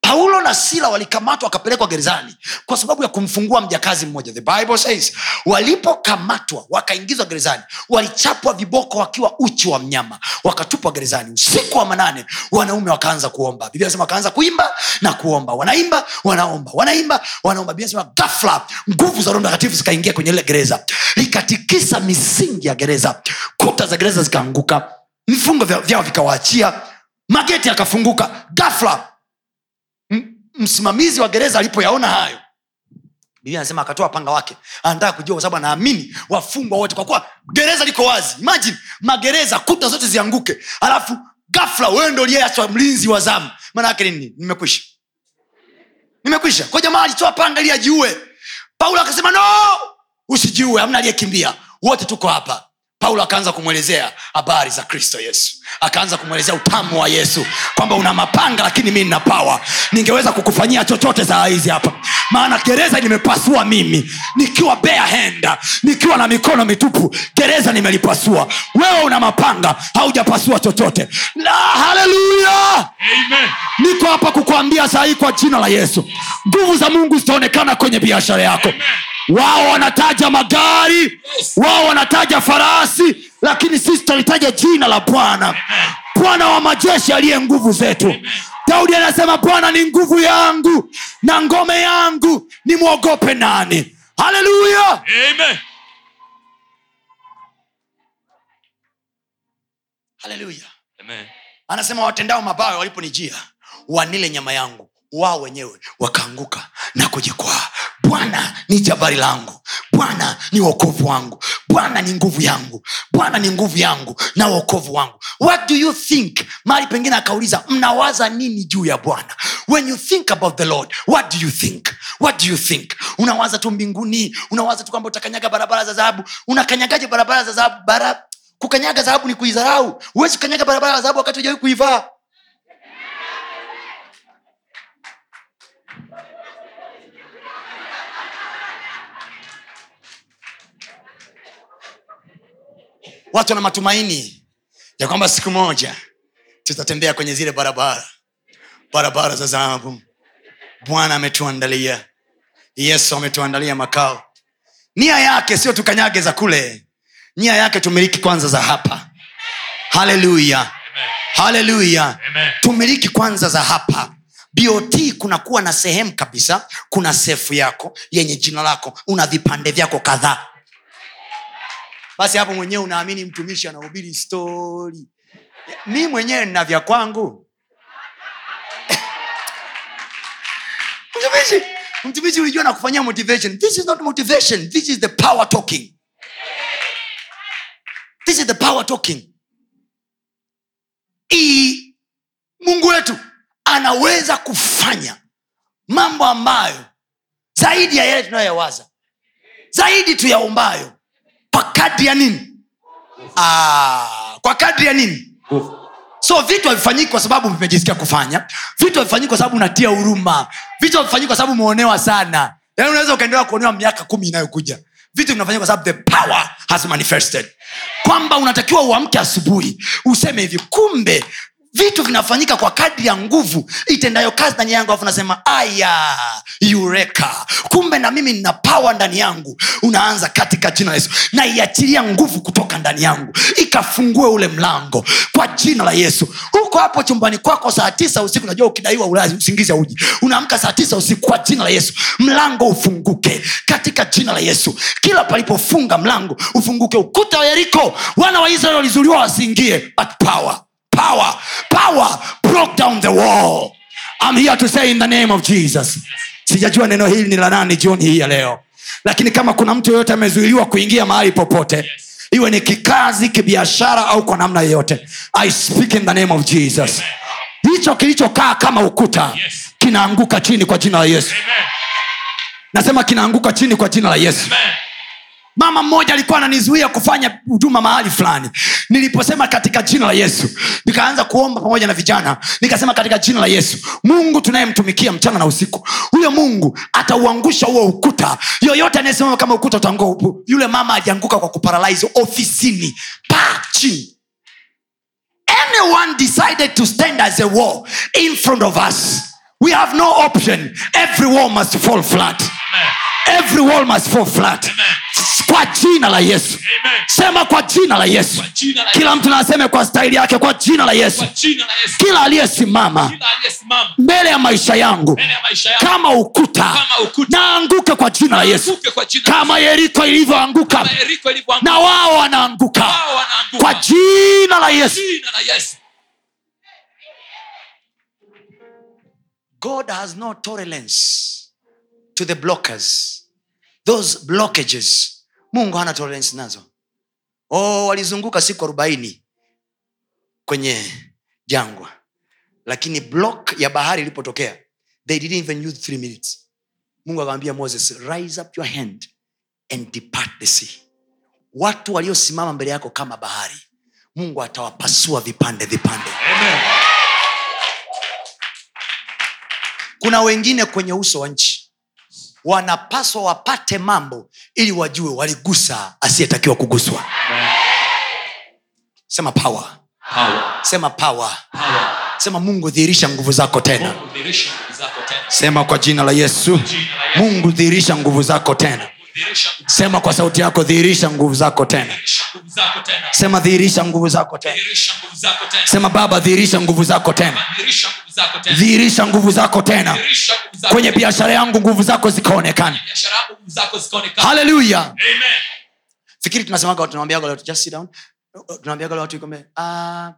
paulo na sila walikamatwa wakapelekwa gerezani kwa sababu ya kumfungua mjakazi mmoja. The bible says walipokamatwa wakaingizwa gerezani walichapwa viboko wakiwa uchi wa mnyama wakatupwa gerezani. Usiku wa manane wanaume wakaanza kuomba. Biblia nasema wakaanza kuimba na kuomba. Wanaimba wanaomba wanaimba wanaomba. Biblia nasema gafla nguvu za roho mtakatifu zikaingia kwenye lile gereza. Likatikisa misingi ya gereza. Kuta za gereza zikaanguka. Vifungo vyao vikawaachia. Mageti yakafunguka. Gafla msimamizi wa gereza alipoyaona hayo biblia anasema akatoa panga wake anataka kujua kwa sababu anaamini wafungwa wote kwa kuwa gereza liko wazi. Imagine magereza kuta zote zianguke alafu gafla wewe ndo uliyeachwa mlinzi wa zamu. Maana yake nini? Nimekwisha. Nimekwisha. Kwa jamaa alitoa panga ili ajiue. Paulo akasema no! Usijiue amna aliyekimbia. Wote tuko hapa paulo akaanza kumwelezea habari za kristo yesu. Akaanza kumwelezea utamu wa yesu kwamba una mapanga lakini mi nina pawa ningeweza kukufanyia chochote saa hizi hapa. Maana gereza nimepasua mimi. Nikiwa bea henda nikiwa na mikono mitupu gereza nimelipasua. Wewe una mapanga haujapasua chochote. La haleluya! Niko hapa kukuambia sahii kwa jina la yesu. Nguvu za mungu zitaonekana kwenye biashara yako wao wanataja magari wao wanataja farasi lakini sisi tunalitaja jina la bwana. Bwana wa majeshi aliye nguvu zetu. Daudi anasema bwana ni nguvu yangu na ngome yangu nimwogope nani? Haleluya! Haleluya! Anasema watendao mabaya waliponijia wanile nyama yangu wao wenyewe wakaanguka na kujikwaa bwana ni jabari langu. Bwana ni wokovu wangu. Bwana ni nguvu yangu. Bwana ni nguvu yangu na wokovu wangu. What do you think? Mali pengine akauliza mnawaza nini juu ya bwana? When you think about the lord what do you think? What do you think? Unawaza tu mbinguni? Unawaza tu kwamba utakanyaga barabara za dhahabu unakanyagaje barabara za dhahabu bara kukanyaga dhahabu ni kuidharau. Huwezi kukanyaga barabara za dhahabu wakati ujawai kuivaa watu wana matumaini ya kwamba siku moja tutatembea kwenye zile barabara barabara za dhahabu bwana ametuandalia yesu ametuandalia makao. Nia yake sio tukanyage za kule nia yake tumiliki kwanza za hapa. Haleluya haleluya. Tumiliki kwanza za hapa. Bot kunakuwa na sehemu kabisa kuna sefu yako yenye jina lako una vipande vyako kadhaa basi hapo mwenyewe unaamini mtumishi anahubiri stori mi mwenyewe nina vya kwangu. Mtumishi mtumishi ulijua na kufanyia motivation. This is not motivation. This is the power talking. This is the power talking. I, mungu wetu anaweza kufanya mambo ambayo zaidi ya yale tunayoyawaza zaidi tuyaombayo kwa kadri ya nini? Aa, kwa kadri ya nini? So vitu havifanyiki kwa sababu vimejisikia kufanya. Vitu havifanyiki kwa sababu unatia huruma. Vitu havifanyiki kwa sababu umeonewa sana. Yaani unaweza ukaendelea kuonewa miaka kumi inayokuja. Vitu vinafanyika kwa sababu the power has manifested. Kwamba unatakiwa uamke asubuhi useme hivi kumbe vitu vinafanyika kwa kadri ya nguvu. Itendayo kazi ndani yangu alafu nasema aya yureka kumbe na mimi nina pawa ndani yangu. Unaanza katika jina la yesu. Na iachilia nguvu kutoka ndani yangu. Ikafungue ule mlango. Kwa jina la yesu. Huko hapo chumbani kwako saa tisa usiku najua ukidaiwa usingizi auji unaamka saa tisa usiku kwa jina la yesu. Mlango ufunguke katika jina la yesu. Kila palipofunga mlango ufunguke. Ukuta wa yeriko wana wa israeli walizuliwa wasiingie power power power broke down the wall I'm here to say in the name of jesus sijajua neno hili ni la nani jioni hii ya leo lakini kama kuna mtu yoyote amezuiliwa kuingia mahali popote iwe ni kikazi kibiashara au kwa namna yoyote i speak in the name of jesus hicho kilichokaa kama ukuta Yes. kinaanguka chini kwa jina la yesu Amen. nasema kinaanguka chini kwa jina la yesu Amen. Mama mmoja alikuwa ananizuia kufanya huduma mahali fulani. Niliposema katika jina la yesu nikaanza kuomba pamoja na vijana nikasema katika jina la yesu mungu tunayemtumikia mchana na usiku huyo mungu atauangusha huo ukuta. Yoyote anayesimama kama ukuta utaangua yule mama alianguka kwa kuparalaizi ofisini. Pa chini. Anyone decided to stand as a wall in front of us we have no option. Every wall must fall flat. Amen. every wall must fall flat kwa jina la yesu Amen. sema kwa jina la yesu jina la kila mtu naaseme kwa staili yake kwa jina la yesu jina la Yesu. kila aliyesimama mbele ya maisha yangu ya maisha kama ukuta Kama ukuta. naanguke kwa jina la yesu jina kama yeriko ilivyoanguka Kama Yeriko ilivyoanguka. na wao wanaanguka Wao wanaanguka. kwa jina la yesu Jina la Yesu. god has no tolerance to the blockers those blockages mungu hana tolerance nazo. Oh, walizunguka siku arobaini kwenye jangwa. Lakini block ya bahari ilipotokea they didn't even use three minutes. Mungu akamwambia moses rise up your hand and depart the sea. Watu waliosimama mbele yako kama bahari mungu atawapasua vipande vipande. Amen. kuna wengine kwenye uso wa nchi wanapaswa wapate mambo ili wajue waligusa asiyetakiwa kuguswa. Sema power. Power. sema power. Power. sema mungu dhihirisha nguvu zako tena. Mungu sema kwa jina la yesu. Mungu dhihirisha nguvu zako tena. Sema kwa sauti yako dhihirisha nguvu zako tena. Nguvu zako tena. sema Dhihirisha nguvu zako tena. sema baba dhihirisha nguvu zako tena Dhihirisha nguvu zako tena. kwenye biashara yangu nguvu zako zikaonekana haleluya fikiri tunasemaga tunawambiaga watu just sit down. Tunawambiaga watu kwamba ah,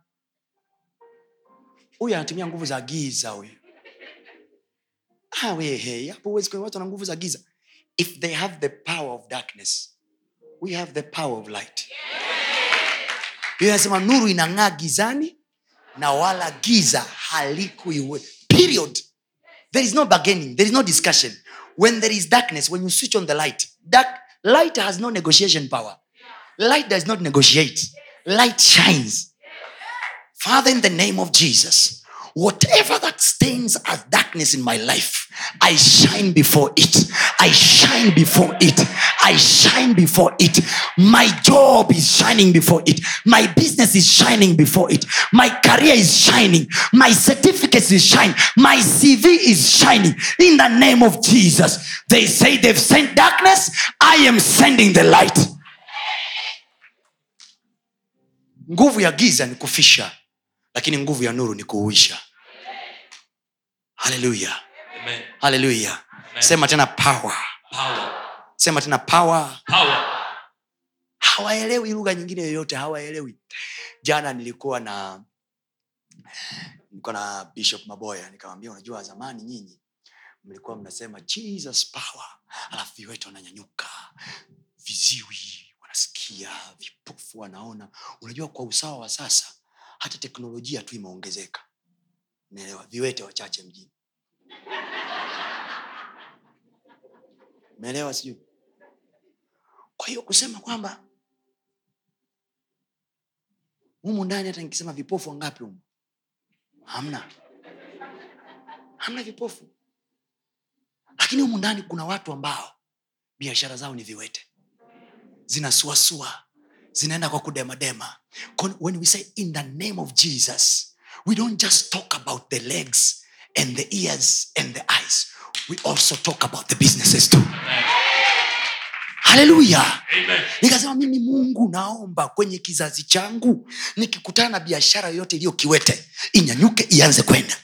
anatumia nguvu za giza huyu. Ah, we, hapo huwezi kuwa watu wana nguvu za giza. If they have the power of darkness we have the power of light. Hiyo anasema nuru inang'aa gizani na wala giza halikuiwe period. There is no bargaining. There is no discussion. When there is darkness when you switch on the light dark, light has no negotiation power. Light does not negotiate. Light shines. Father in the name of jesus whatever that stains as darkness in my life i shine before it i shine before it. I shine before it. My job is shining before it. My business is shining before it. My career is shining. My certificates is shining my cv is shining. In the name of jesus. They say they've sent darkness. I am sending the light. Nguvu ya giza ni kufisha lakini nguvu ya nuru ni kuuisha. Haleluya haleluya sema tena power. Power. sema tena power. Power. hawaelewi lugha nyingine yoyote hawaelewi. Jana nilikuwa na nilikuwa na bishop maboya nikamwambia unajua zamani nyinyi mlikuwa mnasema jesus power alafu viwete wananyanyuka. Viziwi wanasikia vipofu wanaona. Unajua kwa usawa wa sasa hata teknolojia tu imeongezeka. Naelewa viwete wachache mjini meelewa sijui? Kwa hiyo kusema kwamba humu ndani hata nikisema vipofu wangapi humu? Hamna. Hamna vipofu. Lakini humu ndani kuna watu ambao biashara zao ni viwete. Zinasuasua. Zinaenda kwa kudemadema. When we say in the name of jesus we don't just talk about the legs and the ears and the eyes we also talk about the businesses too haleluya nikasema mimi mungu naomba kwenye kizazi changu nikikutana na biashara yoyote iliyo kiwete inyanyuke ianze kwenda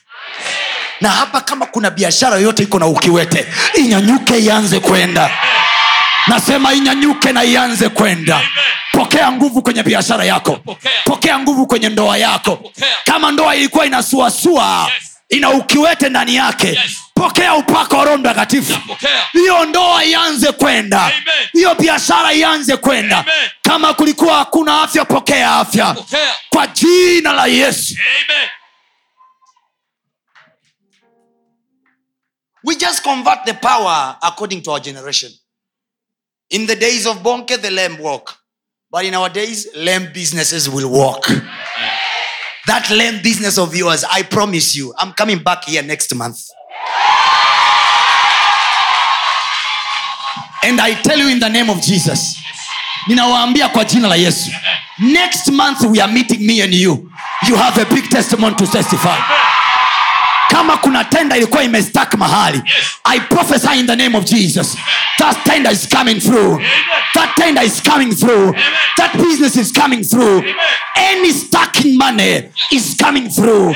na hapa kama kuna biashara yoyote iko na ukiwete inyanyuke ianze kwenda nasema inyanyuke na ianze kwenda pokea nguvu kwenye biashara yako Pokea. pokea nguvu kwenye ndoa yako Pokea. kama ndoa ilikuwa inasuasua Yes. ina ukiwete ndani yake Yes. Pokea upako wa roho mtakatifu. Hiyo ndoa ianze kwenda. Hiyo biashara ianze kwenda. Amen. kama kulikuwa hakuna afya pokea afya. Pokea. kwa jina la yesu. Amen. we just convert the power according to our generation. In the days of bonke the lamb walk. But in our days lamb businesses will walk. That lamb business of yours i promise you i'm coming back here next month and i tell you in the name of jesus ninawaambia kwa jina la yesu next month we are meeting me and you. You have a big testimony to testify kama kuna tenda ilikuwa imestak mahali. Yes. i prophesy in the name of jesus. That tender is coming through. That tender is coming through. That business is coming through. Any stacking money is coming through.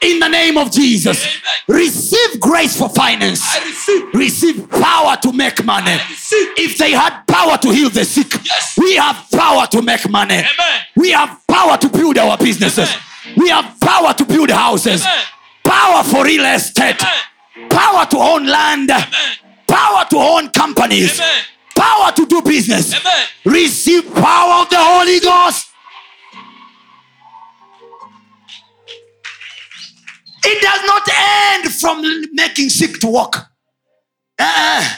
In the name of jesus. Receive grace for finance. I receive. receive power to make money. If they had power to heal the sick Yes. we have power to make money. Amen. we have power to build our businesses. We have power to build houses. Amen. Power for real estate. Power to own land. Power to own companies. Power to do business. Receive power of the holy ghost. It does not end from making sick to walk. Eh,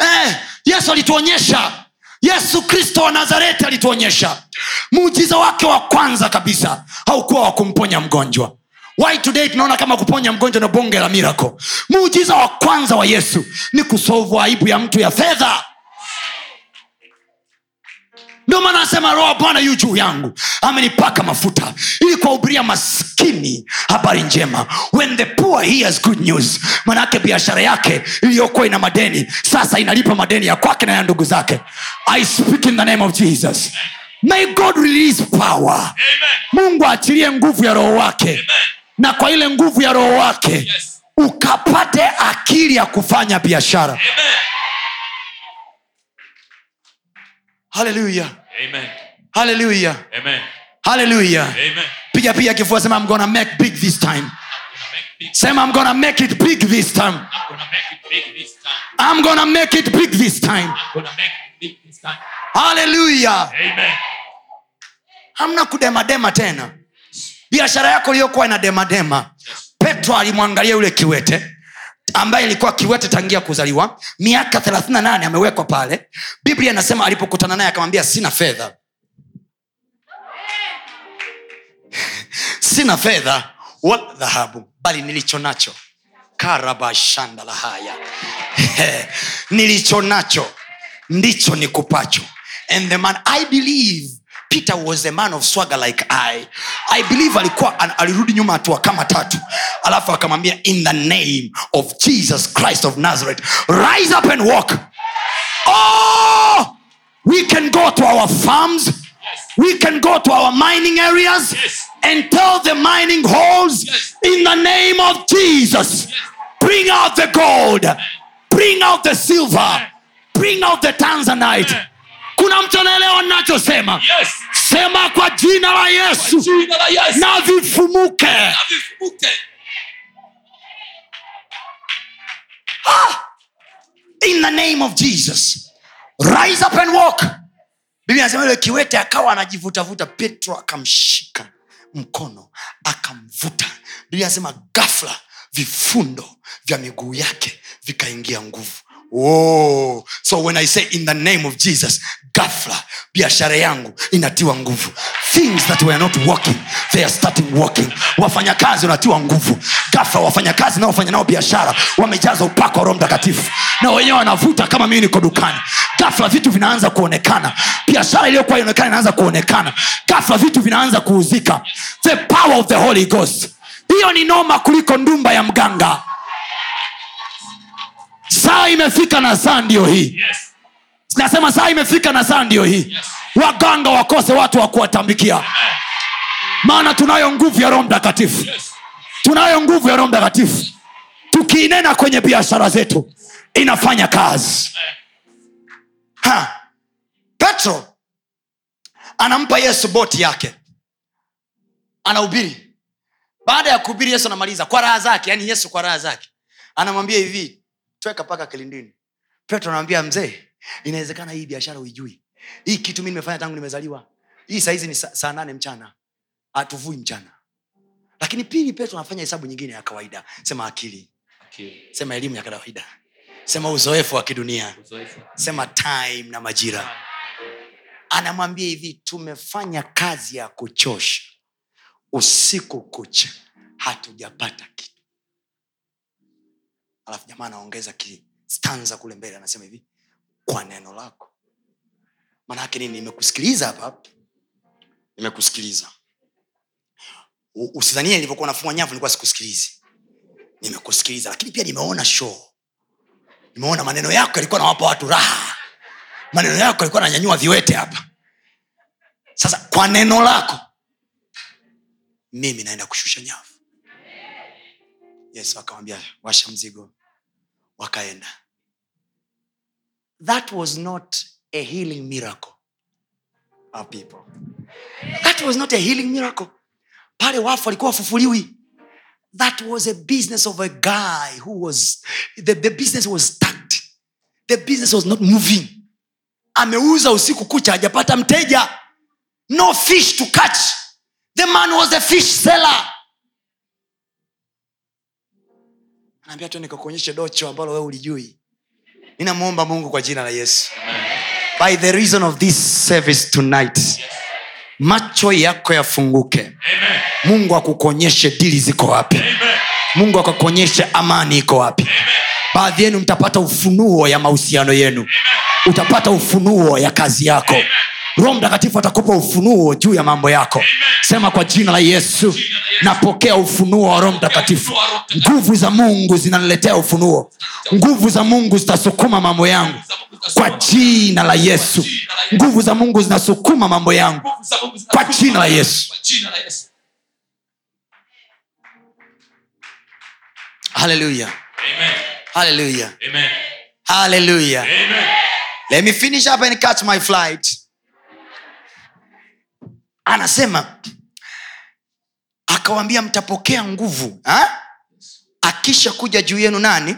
eh, yesu alituonyesha. Yesu kristo wa nazareti alituonyesha. Muujiza wake wa kwanza kabisa haukuwa wa kumponya mgonjwa why today tunaona kama kuponya mgonjwa na bonge la miracle? Muujiza wa kwanza wa yesu ni kusolvu aibu ya mtu ya fedha. Ndio maana anasema roho bwana yu juu yangu amenipaka mafuta ili kuwahubiria maskini habari njema. When the poor hears good news manaake biashara yake iliyokuwa ina madeni sasa inalipa madeni ya kwake na ya ndugu zake. I speak in the name of jesus. May god release power. Amen. mungu aachilie nguvu ya roho wake na kwa ile nguvu ya roho wake Yes. ukapate akili ya kufanya biashara. Haleluya haleluya haleluya piga piga kifua sema i'm gonna make big this time. Sema i'm gonna make it big this time. I'm gonna make it big this time. i'm gonna make it big this time. I'm gonna make it big this time. haleluya hamna kudemadema tena biashara yako iliyokuwa ina demadema petro alimwangalia yule kiwete ambaye ilikuwa kiwete tangia kuzaliwa. Miaka 38 amewekwa pale. Biblia inasema alipokutana naye akamwambia sina fedha. *laughs* Sina fedha wala dhahabu bali nilicho nacho. Karabashandalahaya *laughs* nilicho nacho ndicho nikupacho. And the man i believe peter was a man of swagger like i. I believe alikuwa an- alirudi nyuma hatua kama tatu. Alafu akamwambia in the name of jesus christ of nazareth rise up and walk. Oh we can go to our farms. We can go to our mining areas Yes. and tell the mining holes Yes. in the name of jesus bring out the gold bring out the silver bring out the tanzanite kuna mtu anaelewa nachosema Yes. sema kwa jina la yesu. Jina la Yesu. na vifumuke. Na in the name of jesus. Rise up and walk. Bibi anasema yule kiwete akawa anajivutavuta petro akamshika mkono akamvuta. Bibi anasema gafla vifundo vya miguu yake vikaingia nguvu Oh, so when i say in the name of jesus gafla biashara yangu inatiwa nguvu. Things that were not working they are starting working. Wafanyakazi wanatiwa nguvu. Gafla wafanyakazi naofanya nao biashara wamejaza upako wa roho mtakatifu. Na wenyewe wanavuta kama mimi niko dukani. Gafla vitu vinaanza kuonekana. Biashara iliyokuwa ionekana inaanza kuonekana. Gafla vitu vinaanza kuuzika. The power of the holy ghost. Hiyo ni noma kuliko ndumba ya mganga saa imefika na saa ndio hii. Yes. nasema saa imefika na saa ndio hii. Yes. waganga wakose watu wa kuwatambikia. Maana tunayo nguvu ya roho mtakatifu. Yes. tunayo nguvu ya roho mtakatifu. Tukiinena kwenye biashara zetu inafanya kazi. Ha. petro anampa yesu boti yake. Anahubiri. Baada ya kuhubiri yesu anamaliza kwa raha zake yani yesu kwa raha zake. Anamwambia hivi tweka mpaka kilindini. Petro anamwambia mzee inawezekana hii biashara uijui hii kitu mi nimefanya tangu nimezaliwa. Hii sahizi ni sa- saa nane mchana. Hatuvui mchana. Lakini pili petro anafanya hesabu nyingine ya kawaida. Sema akili. Akili. sema elimu ya kawaida. Sema uzoefu wa kidunia. Uzoefu. sema time na majira. Anamwambia hivi tumefanya kazi ya kuchosha. Usiku kucha hatujapata kitu alafu jamaa anaongeza kistanza kule mbele anasema hivi kwa neno lako. Maanaake nini? Nimekusikiliza hapa nimekusikiliza. Usidhanie nilivyokuwa nafungwa nyavu nilikuwa sikusikilizi. Nimekusikiliza lakini pia nimeona show. Nimeona maneno yako yalikuwa nawapa watu raha. Maneno yako yalikuwa nanyanyua viwete hapa. Sasa kwa neno lako mimi naenda kushusha nyavu. Yesu akamwambia washa mzigo wakaenda. That was not a healing miracle. Our people. That was not a healing miracle. Pale wafu walikuwa wafufuliwi. That was a business of a guy who was the, the business was stuck the business was not moving. Ameuza usiku kucha hajapata mteja. No fish to catch. The man was a fish seller anaambia tu nikakuonyeshe docho ambalo wewe ulijui. Ninamwomba mungu kwa jina la yesu. By the reason of this service tonight macho yako yafunguke. Amen. mungu akukuonyeshe dili ziko wapi. Amen. mungu akakuonyeshe amani iko wapi. Baadhi yenu mtapata ufunuo ya mahusiano yenu. Utapata ufunuo ya kazi yako roho mtakatifu atakupa ufunuo juu ya mambo yako. Sema kwa jina la yesu napokea ufunuo wa roho mtakatifu. Nguvu za mungu zinaniletea ufunuo. Nguvu za mungu zitasukuma mambo yangu. Kwa jina la yesu. Nguvu za mungu zinasukuma mambo yangu. Nguvu Kwa jina la Yesu. Kwa jina la Yesu. haleluya haleluya haleluya let me finish up and catch my flight anasema akawambia mtapokea nguvu ha? akisha kuja juu yenu nani?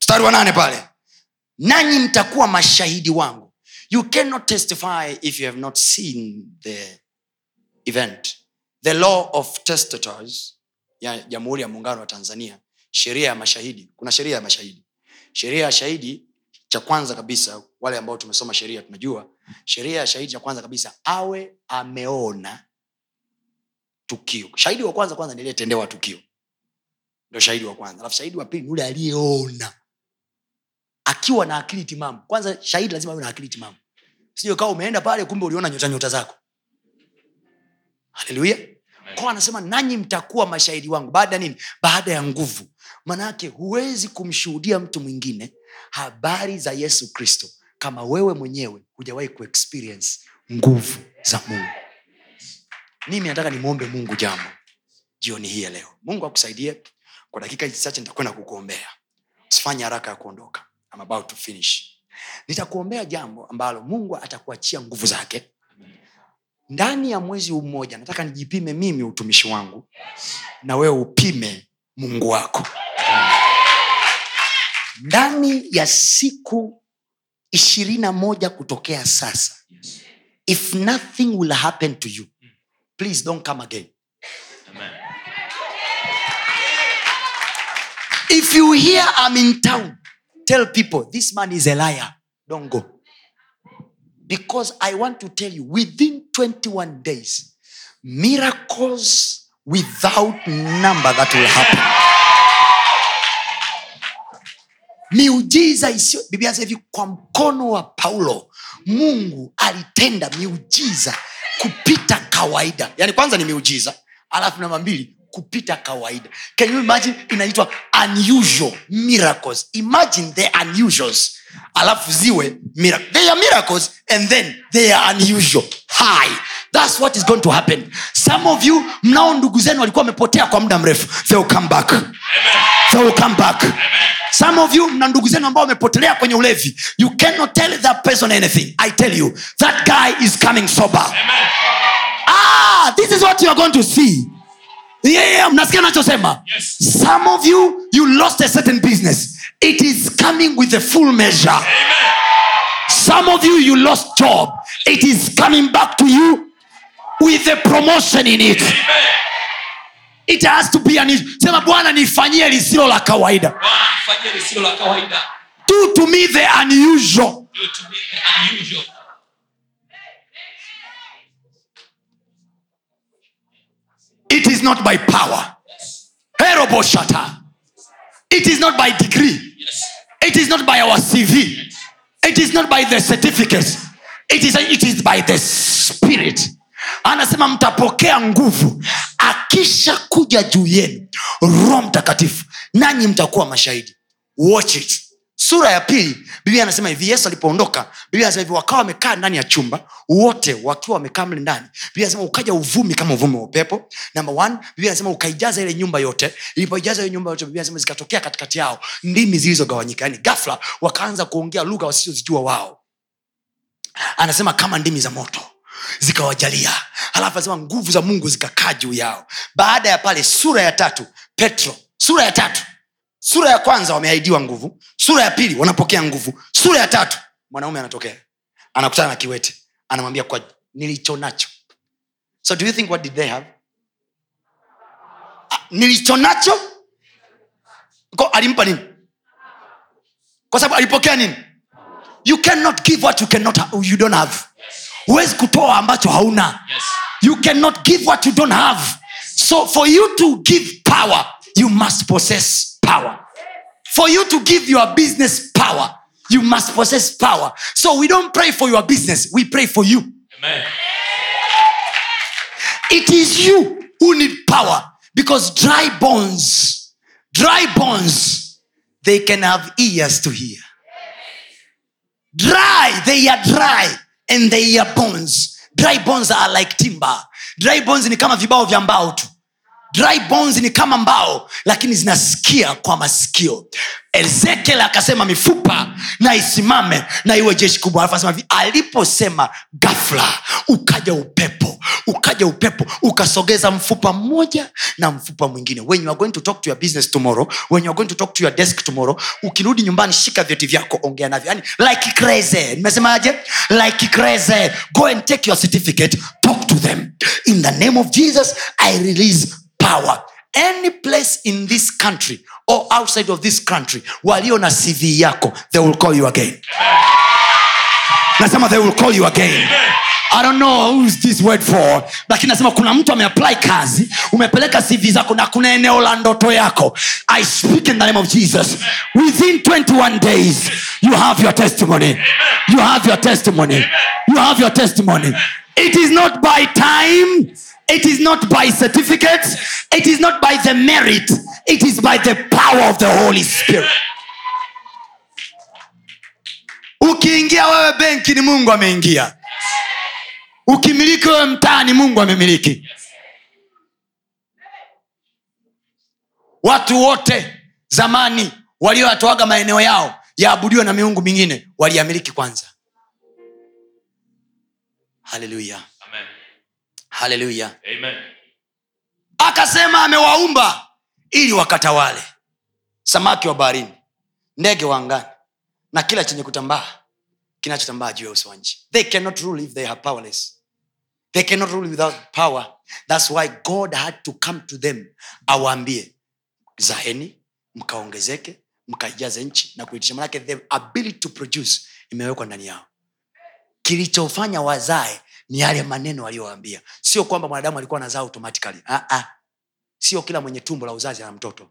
Mstari wa nane pale. Nanyi mtakuwa mashahidi wangu. You cannot testify if you have not seen the event. The law of testators ya jamhuri ya muungano wa tanzania sheria ya mashahidi. Kuna sheria ya mashahidi. Sheria ya shahidi cha kwanza kabisa wale ambao tumesoma sheria tunajua sheria ya shahidi cha kwanza kabisa awe ameona tukio. Shahidi wa kwanza kwanza niliyetendewa tukio. Ndo shahidi wa kwanza. Alafu shahidi wa pili ni yule aliyeona. Akiwa na akili timamu. Kwanza shahidi lazima awe na akili timamu. Sio kawa umeenda pale kumbe uliona nyota nyota zako. Haleluya kwa anasema nanyi mtakuwa mashahidi wangu. Baada ya nini? Baada ya nguvu. Manaake huwezi kumshuhudia mtu mwingine habari za yesu kristo kama wewe mwenyewe hujawahi kuexperience nguvu za mungu. Mimi nataka nimwombe mungu jambo jioni hii leo. Mungu akusaidie. Kwa dakika chache nitakwenda kukuombea. Usifanye haraka ya kuondoka. I'm about to finish. Nitakuombea jambo ambalo mungu atakuachia nguvu zake. Ndani ya mwezi mmoja nataka nijipime mimi utumishi wangu na wewe upime mungu wako. Ndani ya siku ishirini na moja kutokea sasa. If nothing will happen to you please don't come again. If you hear i'm in town tell people this man is a liar. Don't go. Because i want to tell you within 21 days miracles without number that will happen miujiza isiyo biblia anasema hivi kwa mkono wa paulo mungu alitenda miujiza kupita kawaida. Yaani kwanza ni miujiza alafu namba mbili kupita kawaida. Can you imagine? Inaitwa unusual miracles. Imagine the unusuals alafu ziwe mirac- they are miracles and then they are unusual. High thats what is going to happen. Some of you mnao ndugu zenu walikuwa wamepotea kwa muda mrefu. They will come back. They will come back some of you mna ndugu zenu ambao wamepotelea kwenye ulevi you cannot tell that person anything. I tell you that guy is coming sober. Ah this is what you are going to see. Yeah, yeah, mnasikia nachosema Yes. some of you you lost a certain business. It is coming with a full measure. Some of you you lost job. It is coming back to you with a promotion in it it has to be an sema bwana nifanyie lisilo la kawaida. Bwana do to me the unusual. Do to me the unusual. it is not by power. Heroboshata it is not by degree. Yes. it is not by our cv it is not by the certificate. It is, it is by the spirit anasema mtapokea nguvu akisha kuja juu yenu roho mtakatifu nanyi mtakuwa mashahidi. Watch it. Sura ya pili biblia anasema hivi yesu alipoondoka biblia anasema hivi wakawa wamekaa ndani ya chumba wote wakiwa wamekaa mle ndani. Biblia anasema ukaja uvumi kama uvumi wa upepo. Namba biblia anasema ukaijaza ile nyumba yote. Ilipoijaza ile nyumba yote biblia anasema zikatokea katikati yao ndimi zilizogawanyika. Yani gafla wakaanza kuongea lugha wasizozijua wao. Anasema kama ndimi za moto zikawajalia. Halafu anasema nguvu za mungu zikakaa juu yao. Baada ya pale sura ya tatu petro sura ya tatu. Sura ya kwanza wameahidiwa nguvu sura ya pili wanapokea nguvu sura ya tatu mwanaume anatokea anakutana na kiwete anamwambia kwa nilicho nacho. So do you think what did they have? Ah, nilicho nacho? Alimpa nini? Kwa sababu alipokea nini? You cannot give what you, cannot you don't have huwezi kutoa ambacho hauna. Yes. you cannot give what you don't have. So for you to give power you must possess power. For you to give your business power you must possess power. So we don't pray for your business we pray for you. Amen. it is you who need power because dry bones dry bones they can have ears to hear. Dry they are dry and they are bones dry bones are like timber. Dry bones ni kama vibao vya mbao tu dry bones ni kama mbao lakini zinasikia kwa masikio. Ezekiel akasema mifupa na isimame na iwe jeshi kubwa. Alafu hivi, aliposema gafla ukaja upepo ukaja upepo ukasogeza mfupa mmoja na mfupa mwingine. When you are going to talk to your business tomorrow when you are going to talk to your desk tomorrow ukirudi nyumbani shika vyeti vyako ongea navyo. Yani like crazy. Nimesemaje? Like crazy. Go and take your certificate talk to them. In the name of jesus i release power. Any place in this country or outside of this country walio na cv yako they will call you again. Nasema they will call you again. I don't know who's this word for lakini nasema kuna mtu ameapply kazi umepeleka cv zako na kuna eneo la ndoto yako. I speak in the name of jesus. Within 21 days you have your testimony. You have your testimony. You have your testimony it is not by time. It is not by certificate. it is not by the merit. It is by the power of the holy spirit. Ukiingia wewe benki ni mungu ameingia. Ukimiliki wewe mtaani mungu amemiliki. Watu wote zamani walioyatoaga maeneo yao yaabudiwe na miungu mingine waliamiliki kwanza haleluya haleluya akasema amewaumba ili wakatawale. Samaki wa baharini ndege wa angani na kila chenye kutambaa kinachotambaa juu ya uso wa nchi. They cannot rule if they are powerless. They cannot rule without power. Thats why god had to come to them awaambie zaeni mkaongezeke mkaijaze nchi na kuitisha. Manake the ability to produce imewekwa ndani yao. Kilichofanya wazae ni yale maneno aliyowaambia. Sio kwamba mwanadamu alikuwa anazaa automatically. Ah, ah. sio kila mwenye tumbo la uzazi ana mtoto.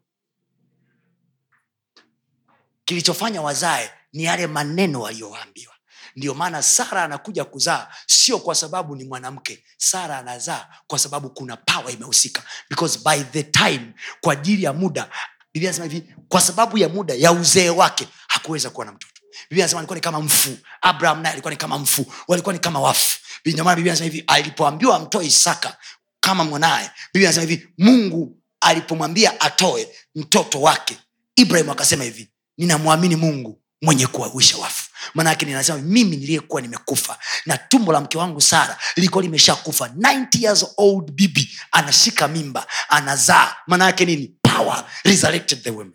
Kilichofanya wazae ni yale maneno aliyowaambiwa. Ndio maana sara anakuja kuzaa sio kwa sababu ni mwanamke. Sara anazaa kwa sababu kuna pawa imehusika. Because by the time kwa ajili ya muda biblia hivi kwa sababu ya muda ya uzee wake hakuweza kuwa na mtoto. Biblia alikuwa ni kama mfu. Abraham naye alikuwa ni kama mfu. Walikuwa ni kama wafu ndio bibi anasema hivi alipoambiwa amtoe isaka kama mwanaye biblia anasema hivi mungu alipomwambia atoe mtoto wake ibrahim akasema hivi ninamwamini mungu mwenye kuwawisha wafu. Maanake ninasema mimi niliyekuwa nimekufa na tumbo la mke wangu sara lilikuwa limeshakufa. 90 years old bibi anashika mimba anazaa. Maanayake nini? Power resurrected the women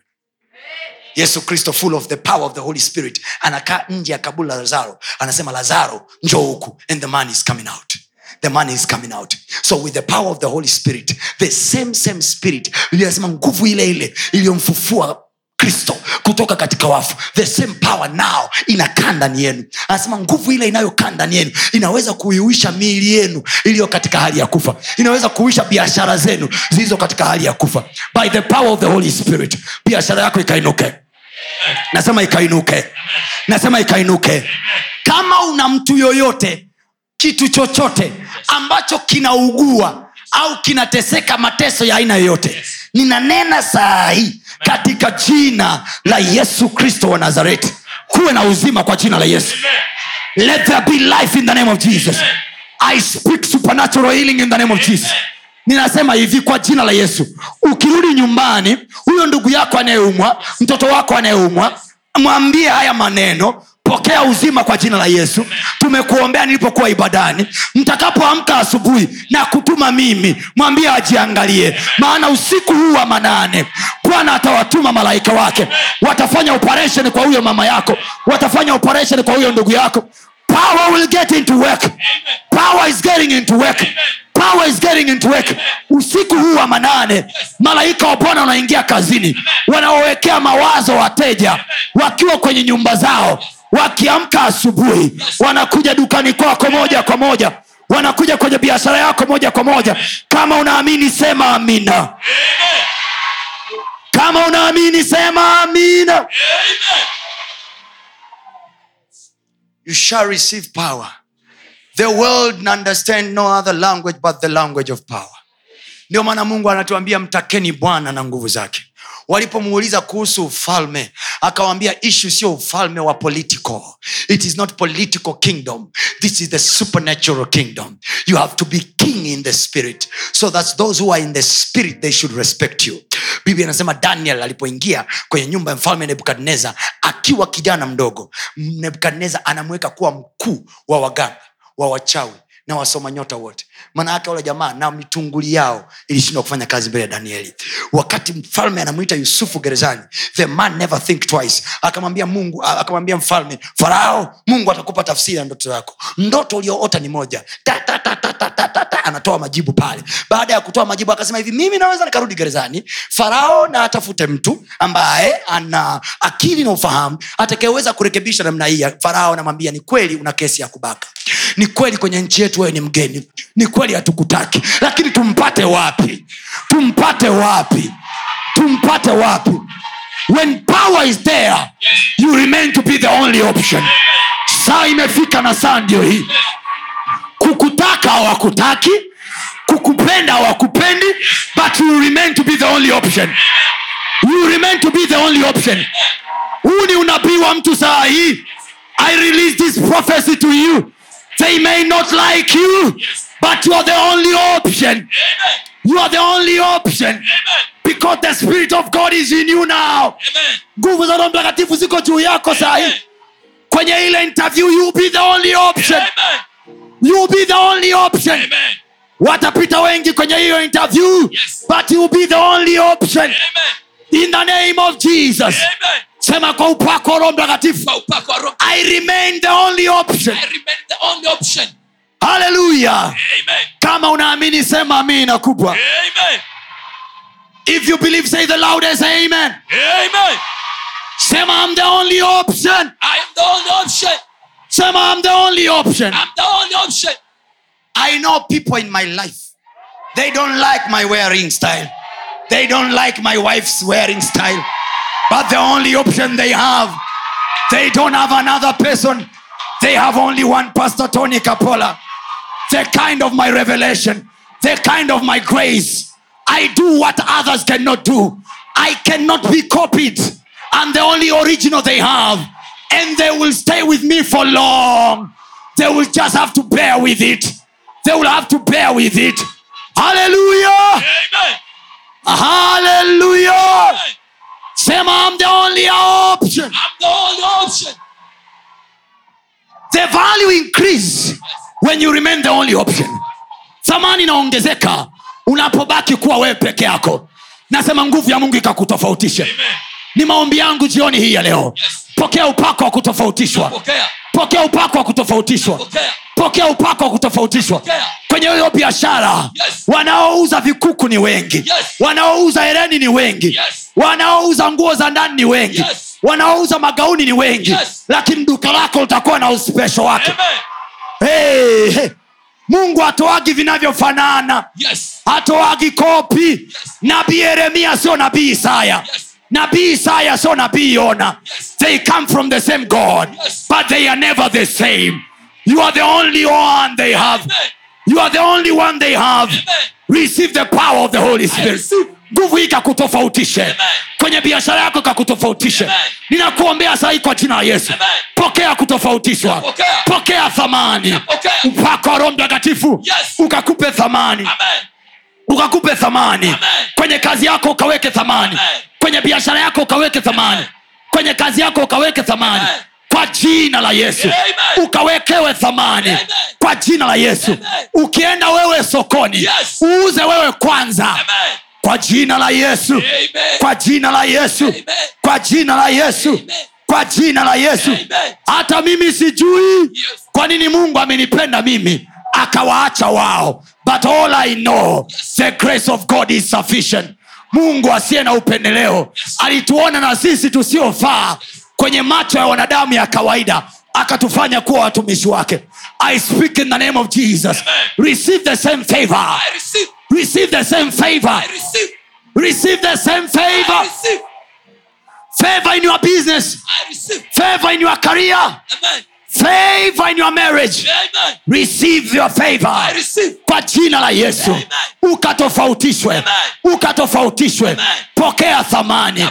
yesu kristo full of the power of the holy spirit anakaa nje ya kaburi la lazaro. Anasema lazaro njoo huku and the man is coming out. The man is coming out. So with the power of the holy spirit the same same spirit biblia nguvu ile ile iliyomfufua kristo kutoka katika wafu the same power now inakaa ndani yenu. Anasema nguvu ile inayokaa ndani yenu inaweza kuiuisha miili yenu iliyo katika hali ya kufa. Inaweza kuisha biashara zenu zilizo katika hali ya kufa. By the power of the holy spirit biashara yako ikainuke nasema ikainuke. Nasema ikainuke. Kama una mtu yoyote kitu chochote ambacho kinaugua au kinateseka mateso ya aina yoyote ninanena saa hii katika jina la yesu kristo wa nazareti. Kuwe na uzima kwa jina la yesu. Let there be life in the name of jesus. I speak supernatural healing in the name of jesus ninasema hivi kwa jina la yesu. Ukirudi nyumbani huyo ndugu yako anayeumwa mtoto wako anayeumwa mwambie haya maneno. Pokea uzima kwa jina la yesu. Tumekuombea nilipokuwa ibadani. Mtakapoamka asubuhi na kutuma mimi mwambie ajiangalie. Maana usiku huu wa manane bwana atawatuma malaika wake. Watafanya operation kwa huyo mama yako. Watafanya operation kwa huyo ndugu yako. Power will get into work. Power is getting into work power is getting into work. Usiku huu wa manane malaika wa bwana wanaingia kazini. Wanaowekea mawazo wateja wakiwa kwenye nyumba zao wakiamka asubuhi wanakuja dukani kwako moja kwa moja. Wanakuja kwenye biashara yako moja kwa moja. Kama unaamini sema amina. Kama unaamini sema amina. You shall receive power the world understand no other language but the language of power. Ndio maana mungu anatuambia mtakeni bwana na nguvu zake. Walipomuuliza kuhusu ufalme akawambia ishu sio ufalme wa political. It is not political kingdom. This is the supernatural kingdom. You have to be king in the spirit so that those who are in the spirit they should respect you. Biblia inasema daniel alipoingia kwenye nyumba ya mfalme nebukadnezar akiwa kijana mdogo nebukadnezar anamweka kuwa mkuu wa waganga wa wachawi na wasoma nyota wote maana yake wale jamaa na mitunguli yao ilishindwa kufanya kazi mbele ya danieli. Wakati mfalme anamwita yusufu gerezani the man never think twice. Akamwambia mungu akamwambia mfalme farao mungu atakupa tafsiri ya ndoto yako. Ndoto ulioota ni moja. Ta, ta, ta, ta, ta, ta, ta, ta. anatoa majibu pale. Baada ya kutoa majibu akasema hivi mimi naweza nikarudi gerezani farao na atafute mtu ambaye ana akili na ufahamu atakayeweza kurekebisha namna hii farao anamwambia ni kweli una kesi ya kubaka. Ni kweli kwenye nchi yetu wewe ni mgeni. Ni kweli hatukutaki. Lakini tumpate wapi? Tumpate wapi? Tumpate wapi? When power is there you remain to be the only option. Saa imefika na saa ndio hii. Kukutaka hawakutaki kukupenda hawakupendi but you remain to be the only option. You remain to be the only option. Huu ni unabii wa mtu saa hii? I release this prophecy to you. They may not like you but you are the only option Amen. you are the only option Amen. because the spirit of god is in you now nguvu za roho mtakatifu ziko juu yako sahi. kwenye ile interview you be the only option Amen. you be the only option Amen. watapita wengi kwenye hiyo interview Yes. but you be the only option Amen. in the name of jesus Amen sema kwa upako wa roho mtakatifu i remain the only option I remain the only option. Haleluya Amen. kama unaamini sema amina kubwa Amen. if you believe say the loudest amen Amen. sema i'm the only option I am the only option. sema i'm the only option I'm the only option. I know people in my life. They don't like my wearing style. They don't like my wife's wearing style. But the only option they have, they don't have another person. They have only one Pastor Tony Capola. The kind of my revelation, the kind of my grace. I do what others cannot do. I cannot be copied. I'm the only original they have. And they will stay with me for long. They will just have to bear with it. They will have to bear with it. Hallelujah! Amen. Hallelujah! Amen. Sema, I'm the only option. I'm the only option. The value increase when you remain the only option. Thamani inaongezeka unapobaki kuwa wewe peke yako. Nasema nguvu ya Mungu ikakutofautishe. Ni maombi yangu jioni hii ya leo. Yes. Pokea upako wa kutofautishwa. Pokea. Pokea upako wa kutofautishwa. Pokea. pokea upako wa kutofautishwa Pokea. kwenye hiyo biashara Yes. wanaouza vikuku ni wengi Yes. wanaouza hereni ni wengi Yes. wanaouza nguo za ndani ni wengi Yes. wanaouza magauni ni wengi Yes. lakini duka lako litakuwa na uspesho wake Amen. Hey, hey. mungu hatoagi vinavyofanana Yes. hatoagi kopi nabii yeremia sio nabii isaya Yes. nabii isaya sio nabii yona Yes. they come from the same god Yes. but they are never the same you are the only one they have Amen. you are the only one they have Amen. receive the power of the holy spirit. Nguvu hii kakutofautishe Amen. kwenye biashara yako kakutofautishe ninakuombea sahii kwa jina la yesu Amen. pokea kutofautishwa pokea, pokea thamani mpaka wa roho mtakatifu Yes. ukakupe thamani Amen. ukakupe thamani Amen. kwenye kazi yako ukaweke thamani Amen. kwenye biashara yako ukaweke thamani Amen. kwenye kazi yako ukaweke thamani Amen. kwa jina la yesu Amen. ukawekewe thamani Amen. kwa jina la yesu Amen. ukienda wewe sokoni Yes. uuze wewe kwanza Amen. Kwa jina la yesu. Amen. kwa jina la yesu. Amen. kwa jina la yesu. Amen. kwa jina la yesu. Hata mimi sijui. Yes. kwa nini mungu amenipenda mimi? Akawaacha wao. But all i know the grace of god is sufficient. Mungu asiye na upendeleo. Alituona na sisi tusiofaa kwenye macho ya wanadamu ya kawaida. Akatufanya kuwa watumishi wake. I speak in the name of jesus. Amen. receive the same favor receive. the same favor I receive. receive the same I favor receive. favor in your business I receive. favor in your career Amen. Favor in your marriage. Amen. receive your favor. I receive. kwa jina la yesu. Amen. ukatofautishwe. Amen. ukatofautishwe. Amen. pokea thamani.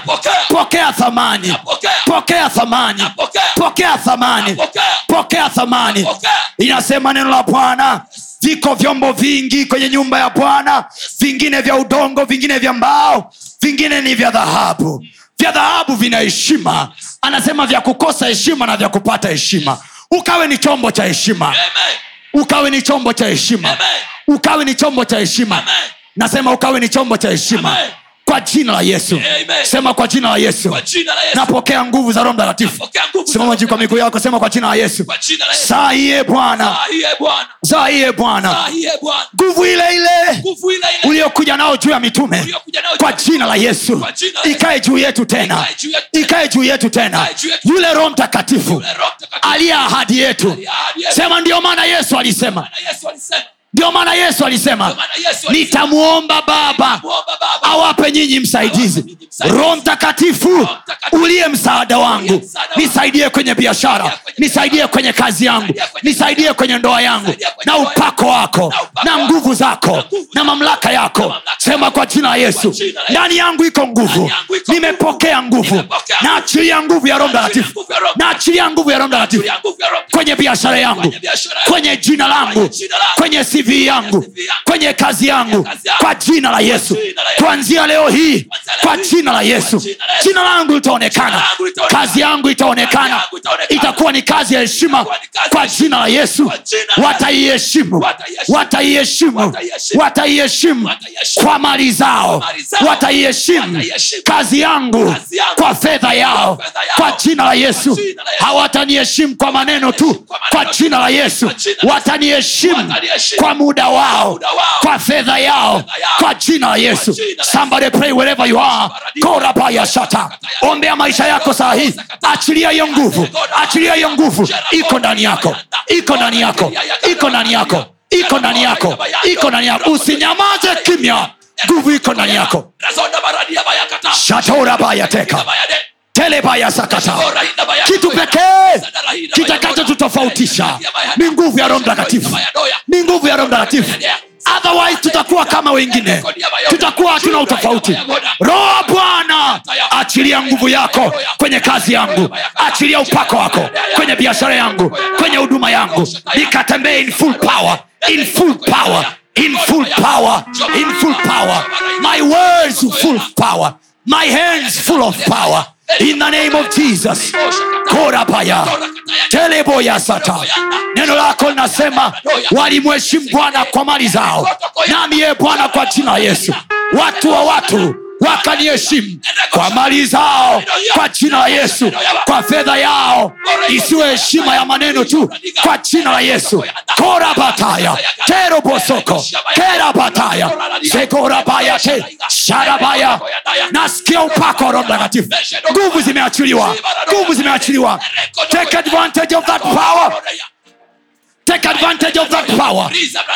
Pokea thamani. Pokea thamani. Pokea thamani. Pokea thamani. Inasema neno la bwana. Viko vyombo vingi kwenye nyumba ya bwana. Vingine vya udongo vingine vya mbao. Vingine ni vya dhahabu. Vya dhahabu vina heshima. Anasema vya kukosa heshima na vya kupata heshima ukawe ni chombo cha heshima. Ukawe ni chombo cha heshima. Ukawe ni chombo cha heshima. Nasema ukawe ni chombo cha heshima. Amen. Kwa jina la yesu. Amen. sema kwa jina la yesu. Napokea nguvu za roho mtakatifu. Simama juu kwa miguu yako sema kwa jina la yesu. Saa iye bwana. Saa iye bwana. Nguvu ile ile uliokuja nao juu ya mitume. Kwa jina la yesu. Ikae juu yetu tena. Ikae juu yetu tena. yule roho mtakatifu aliye ahadi yetu. Sema alisema. Maana Yesu alisema. Ndio maana yesu alisema nitamwomba baba awape nyinyi msaidizi. Roho mtakatifu uliye msaada wangu. nisaidie kwenye biashara nisaidie kwenye kazi yangu Nisaidie kwenye ndoa yangu na upako wako Na nguvu zako Na mamlaka yako. sema kwa jina la yesu. ndani yangu iko nguvu. nimepokea nguvu. Naachilia nguvu. ya roho mtakatifu. naachilia nguvu ya roho mtakatifu. Kwenye biashara yangu. Kwenye jina langu. Kwenye cv CV yangu. kwenye kazi yangu. kwa jina la yesu. kuanzia leo hii kwa jina la yesu. jina langu litaonekana. Kazi yangu itaonekana. Itakuwa ni kazi ya heshima kwa jina la yesu. Wataiheshimu. Wataiheshimu. wataiheshimu. Kwa mali zao. Wataiheshimu. Kazi yangu kwa fedha yao. Kwa jina la yesu. hawataniheshimu kwa maneno tu. Kwa jina la yesu. Wataniheshimu. kwa muda wao kwa fedha yao kwa jina la yesu. Somebody pray wherever you are. Korabaya ombea maisha yako saa hii. Achilia hiyo nguvu. Achilia hiyo nguvu. Iko ndani yako. iko ndani yako. Iko ndani yako. iko ndani yako. iko ndani yako. Usinyamaze kimya. Nguvu iko ndani yako. Baradia bayakata. shatorabaya teka Bayade. telebaya sakata Ora inda bayade. kitu pekee kitakachotutofautisha ni nguvu ya roho mtakatifu ni nguvu ya roho mtakatifu otherwise tutakuwa kama wengine tutakuwa hatuna utofauti roho bwana achilia nguvu yako kwenye kazi yangu achilia upako wako kwenye biashara yangu kwenye huduma yangu nikatembee in full power in full power in full power in full power my words full power my hands full of power in the name of jesus. Korabaya teleboya sata. Neno lako linasema walimheshimu bwana kwa mali zao nami ye bwana kwa jina yesu. Watu wa watu wakaniheshimu kwa mali zao kwa jina la yesu kwa fedha yao. Isiwe heshima ya maneno tu kwa jina la yesu. korabataya terobosoko kerabataya sekorabaya te. Sharabaya nasikia upako roho mtakatifu. Nguvu zimeachiliwa. Nguvu zimeachiliwa. Take advantage of that power take advantage of that power.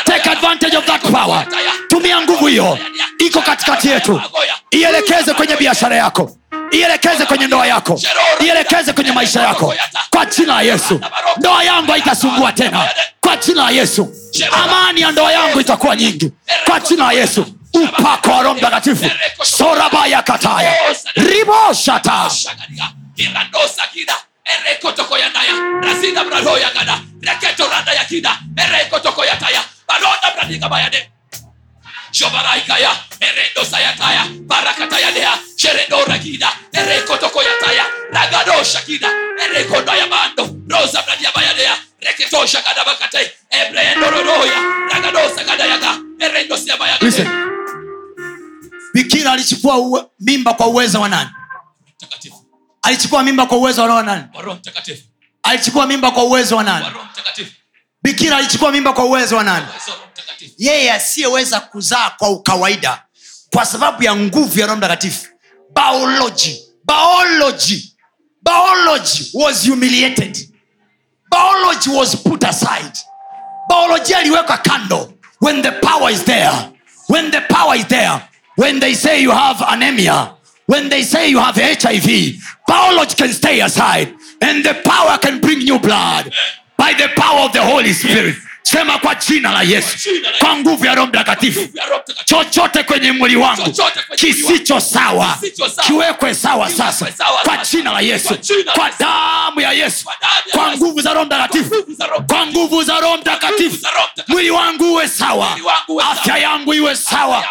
Take advantage of that power. Tumia nguvu hiyo. Iko katikati yetu. Ielekeze kwenye biashara yako. Ielekeze kwenye ndoa yako. Ielekeze kwenye maisha yako. Kwa jina la yesu. Ndoa yangu haitasumbua tena. Kwa jina la yesu. Amani ya ndoa yangu itakuwa nyingi. Kwa jina la yesu. Upako wa roho mtakatifu. Sorabaya kataya. Riboshata Shagaria. rasinda kida. reketoranda yakida erekotokoyataya naya. Razina brado ya gada. Reketo randa ya kida. Ereko toko ya taya. Baronda bradiga bayade. Shobaraikaya. Erendo sayataya. Barakataya dea. Sherendo rakida. Ereko toko ya taya. Ragado shakida. Ereko daya bando. Rosa bradia bayadea. Reketo shagada bakate. Ebrendo rodoya. Ragado sagada yaga. Erendo siya bayade. Listen. bikira alichukua mimba kwa uwezo wa nani Mtakatifu. Alichukua mimba kwa uwezo wa nani? Alichukua mimba kwa uwezo wa nani? Bikira alichukua mimba kwa uwezo wa nani? Yeye asiyeweza kuzaa kwa ukawaida kwa sababu ya nguvu ya roho mtakatifu. Biology biology biology was humiliated. Biology was put aside. Biolojia iliwekwa kando. When the power is there when the power is there when they say you have anemia when they say you have hiv biology can stay aside and the power can bring new blood by the power of the holy spirit sema kwa jina la yesu. Kwa nguvu ya roho mtakatifu. Chochote kwenye mwili wangu kisicho sawa kiwekwe sawa sasa. kwa jina la yesu. Kwa damu ya yesu. Kwa nguvu za roho mtakatifu. Kwa nguvu za roho mtakatifu. Mwili wangu uwe sawa. Afya yangu iwe sawa.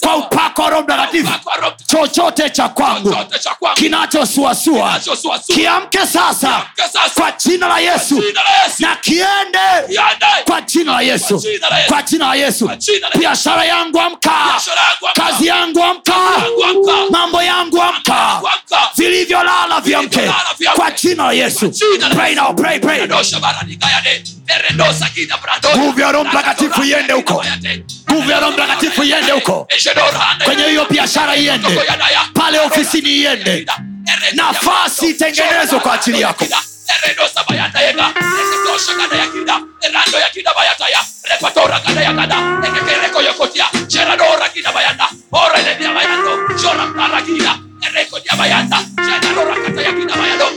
kwa upako wa roho mtakatifu. Chochote cha kwangu. Kinachosuasua. Kiamke sasa. Kwa jina la yesu. Na kiende. Kiende. kwa kwa jina la yesu. Kwa jina la yesu. Biashara yangu amka. Kazi yangu amka. Mambo yangu amka. vilivyolala vyamke. Kwa jina la yesu. Nguvu ya Roho Mtakatifu iende huko. Nguvu ya Roho Mtakatifu iende huko. kwenye hiyo biashara iende. Pale ofisini iende. Nafasi itengenezwe kwa ajili yako. eredo sabayanda yega eketo shakada yakida erando yakida bayataya repatora kada yakada ekekereko yokotia cheradora kida bayanda ora ledia bayando shora mtara kida ereko dia bayanda cheradora kata yakida bayando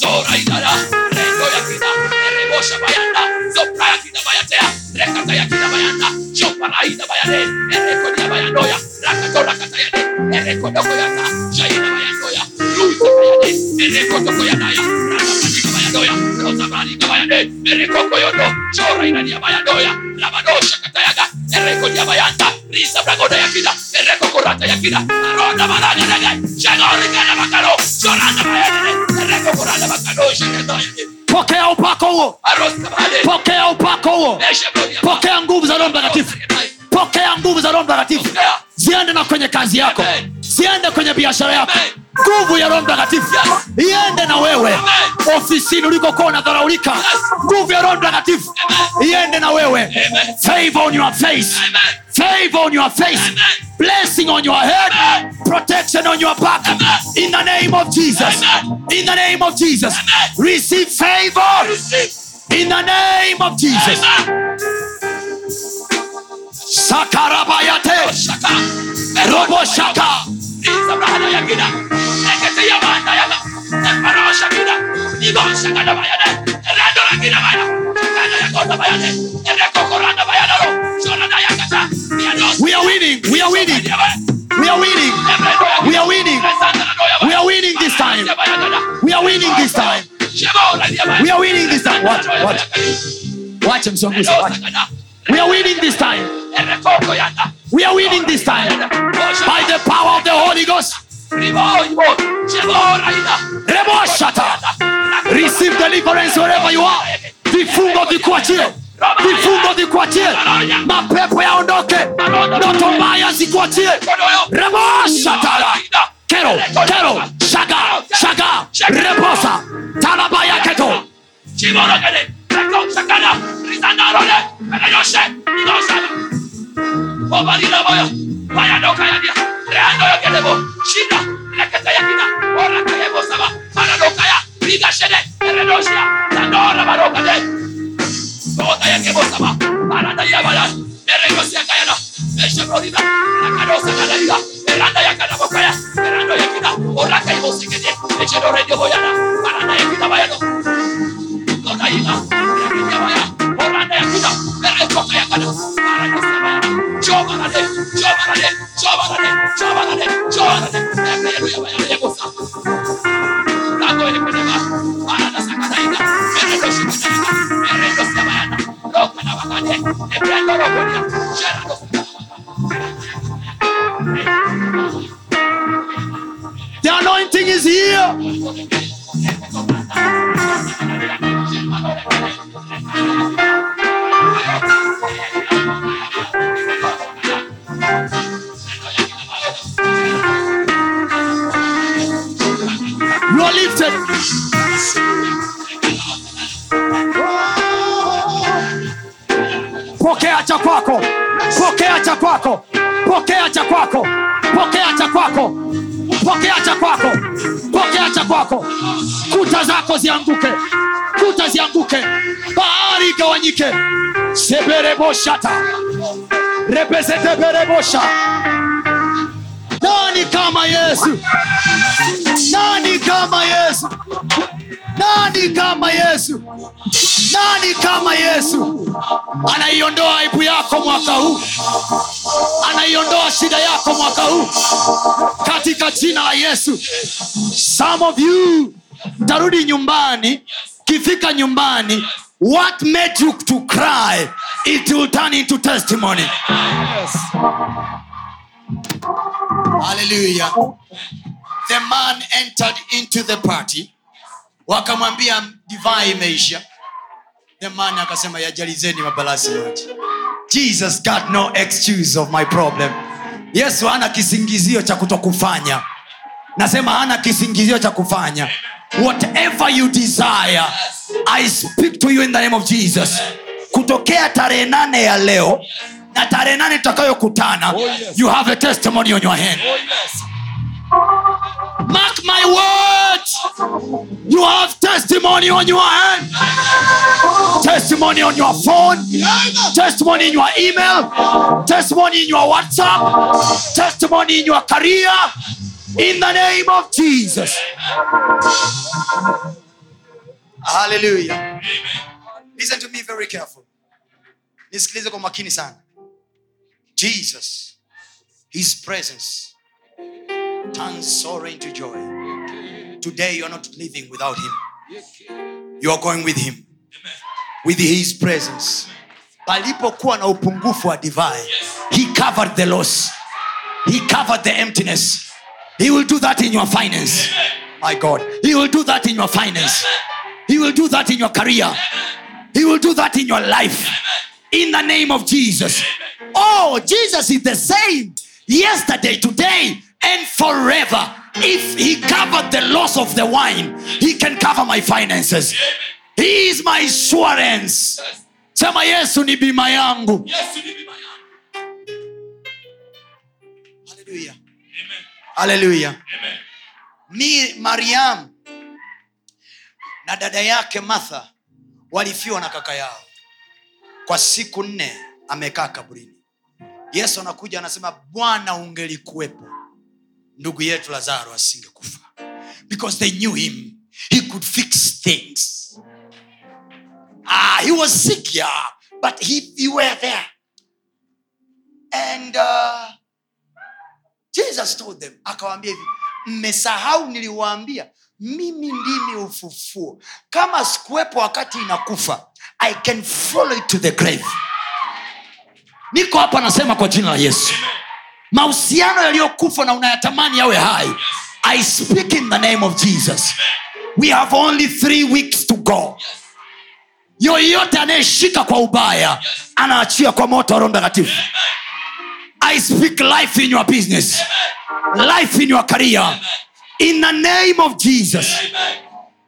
zora idara rendo yakida erebo shabayanda zopra yakida bayatea rekata yakida bayanda chopara ida bayade ereko dia bayandoya rakatora kata yade ereko doko yata shayida bayanda pokea upako huo. Pokea upako huo. Pokea nguvu za roho mtakatifu. Pokea nguvu za roho mtakatifu ziende na kwenye kazi yako. Amen. ziende kwenye biashara yako. Nguvu ya roho mtakatifu. Iende na wewe. Ofisini ulikokuwa unadharaulika. Nguvu ya roho mtakatifu. Iende na wewe. Favor on your face. Favor on your face. Blessing on your head. Protection on your back. In the name of jesus. In the name of jesus. Receive favor. In the name of jesus sakarabayate. Robo shaka we are winning. We are winning. We are winning. We are winning. We are winning this time. we are winning this time. We are winning this time. Watch watch. watch msonguzi watch we are winning this time. We are winning this time. By the power of the holy ghost. Receive deliverance wherever you are. Vifungo vikuachie. Vifungo vikuachie. Mapepo yaondoke. Ndoto mbaya zikuachie. Remoshatara. kero kero. Shaga shaga. Reposa talabaya rebosa. Talabayaketo Chiborogede, Rekosakana, Istandarole, Meneyose, no the anointing is here kuta zako zianguke kuta zianguke bahari igawanyike. Sebereboshata repezeteberebosha nani kama yesu? Nani kama yesu? Nani kama yesu? Nani kama yesu? Anaiondoa aibu yako mwaka huu. Anaiondoa shida yako mwaka huu. Katika jina la yesu some of you tarudi nyumbani. Kifika nyumbani what made you to cry? It will turn into testimony. Haleluya the man entered into the party. Wakamwambia divai imeisha. The man akasema yajalizeni mabalasi yote. Jesus got no excuse of my problem. Yesu hana kisingizio cha kutokufanya. Nasema hana kisingizio cha kufanya whatever you desire i speak to you in the name of jesus. Kutokea tarehe nane ya leo na tarehe nane tutakayokutana Oh, yes. you have a testimony on your hand. Oh, yes. mark my word you have testimony on your hand. Testimony on your phone. Testimony in your email. Testimony in your whatsapp. Testimony in your career in the name of jesus. Hallelujah. Listen to me very careful. Jesus his presence turns sorrow into joy. Today you are not living without him. You are going with him. With his presence. Palipokuwa na upungufu wa divai he covered the loss. He covered the emptiness he will do that in your finance. My god. He will do that in your finance. He will do that in your career. He will do that in your life. In the name of jesus. Oh jesus is the same yesterday today and forever. If he covered the loss of the wine he can cover my finances. He is my assurance. Sema yesu ni bima yangu. Yesu ni bima Hallelujah. mi mariam na dada yake martha walifiwa na kaka yao. Kwa siku nne amekaa kaburini. Yesu anakuja anasema bwana ungelikuwepo ndugu yetu lazaro asingekufa. Because they knew him. He could fix things. Ah, he was sick yeah, but he, he were there. And uh, jesus told them akawaambia hivi mmesahau niliwaambia mimi ndimi ufufuo. Kama sikuwepo wakati inakufa i can follow it to the grave. Niko hapa nasema kwa jina la yesu. Mahusiano yaliyokufa na unayatamani yawe hai i speak in the name of jesus. We have only three weeks to go. Yoyote anayeshika kwa ubaya anaachia kwa moto wa roho mtakatifu i speak life in your business. Life in your career. In the name of jesus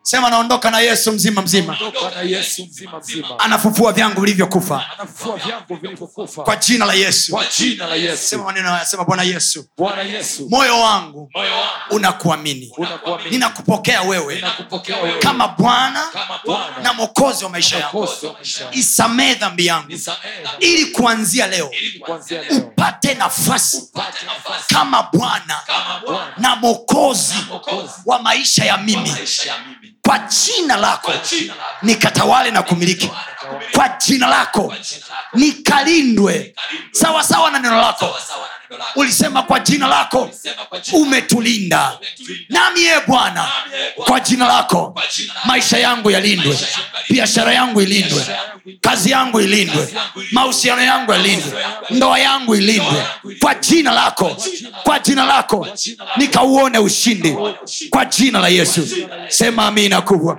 sema naondoka na yesu mzima mzima. Na yesu mzima mzima. Anafufua vyangu vilivyokufa. Kwa jina la yesu. Yesu. Sema maneno haya sema bwana yesu yesu moyo wangu wangu unakuamini. ninakupokea wewe wewe kama bwana na mwokozi wa maisha yangu. Isamee dhambi yangu. Ili kuanzia leo upate nafasi kama bwana na mwokozi wa maisha ya mimi kwa jina lako nikatawale na kumiliki kwa jina lako. Nikalindwe. Sawa sawa na neno lako. Ulisema kwa jina lako. Umetulinda. Nami ye bwana kwa jina lako maisha yangu yalindwe. Biashara yangu ilindwe. Kazi yangu ilindwe. Mahusiano yangu yalindwe. ndoa yangu ilindwe. kwa jina lako. Kwa jina lako. Nikauone ushindi. Kwa jina la yesu. Sema amina kubwa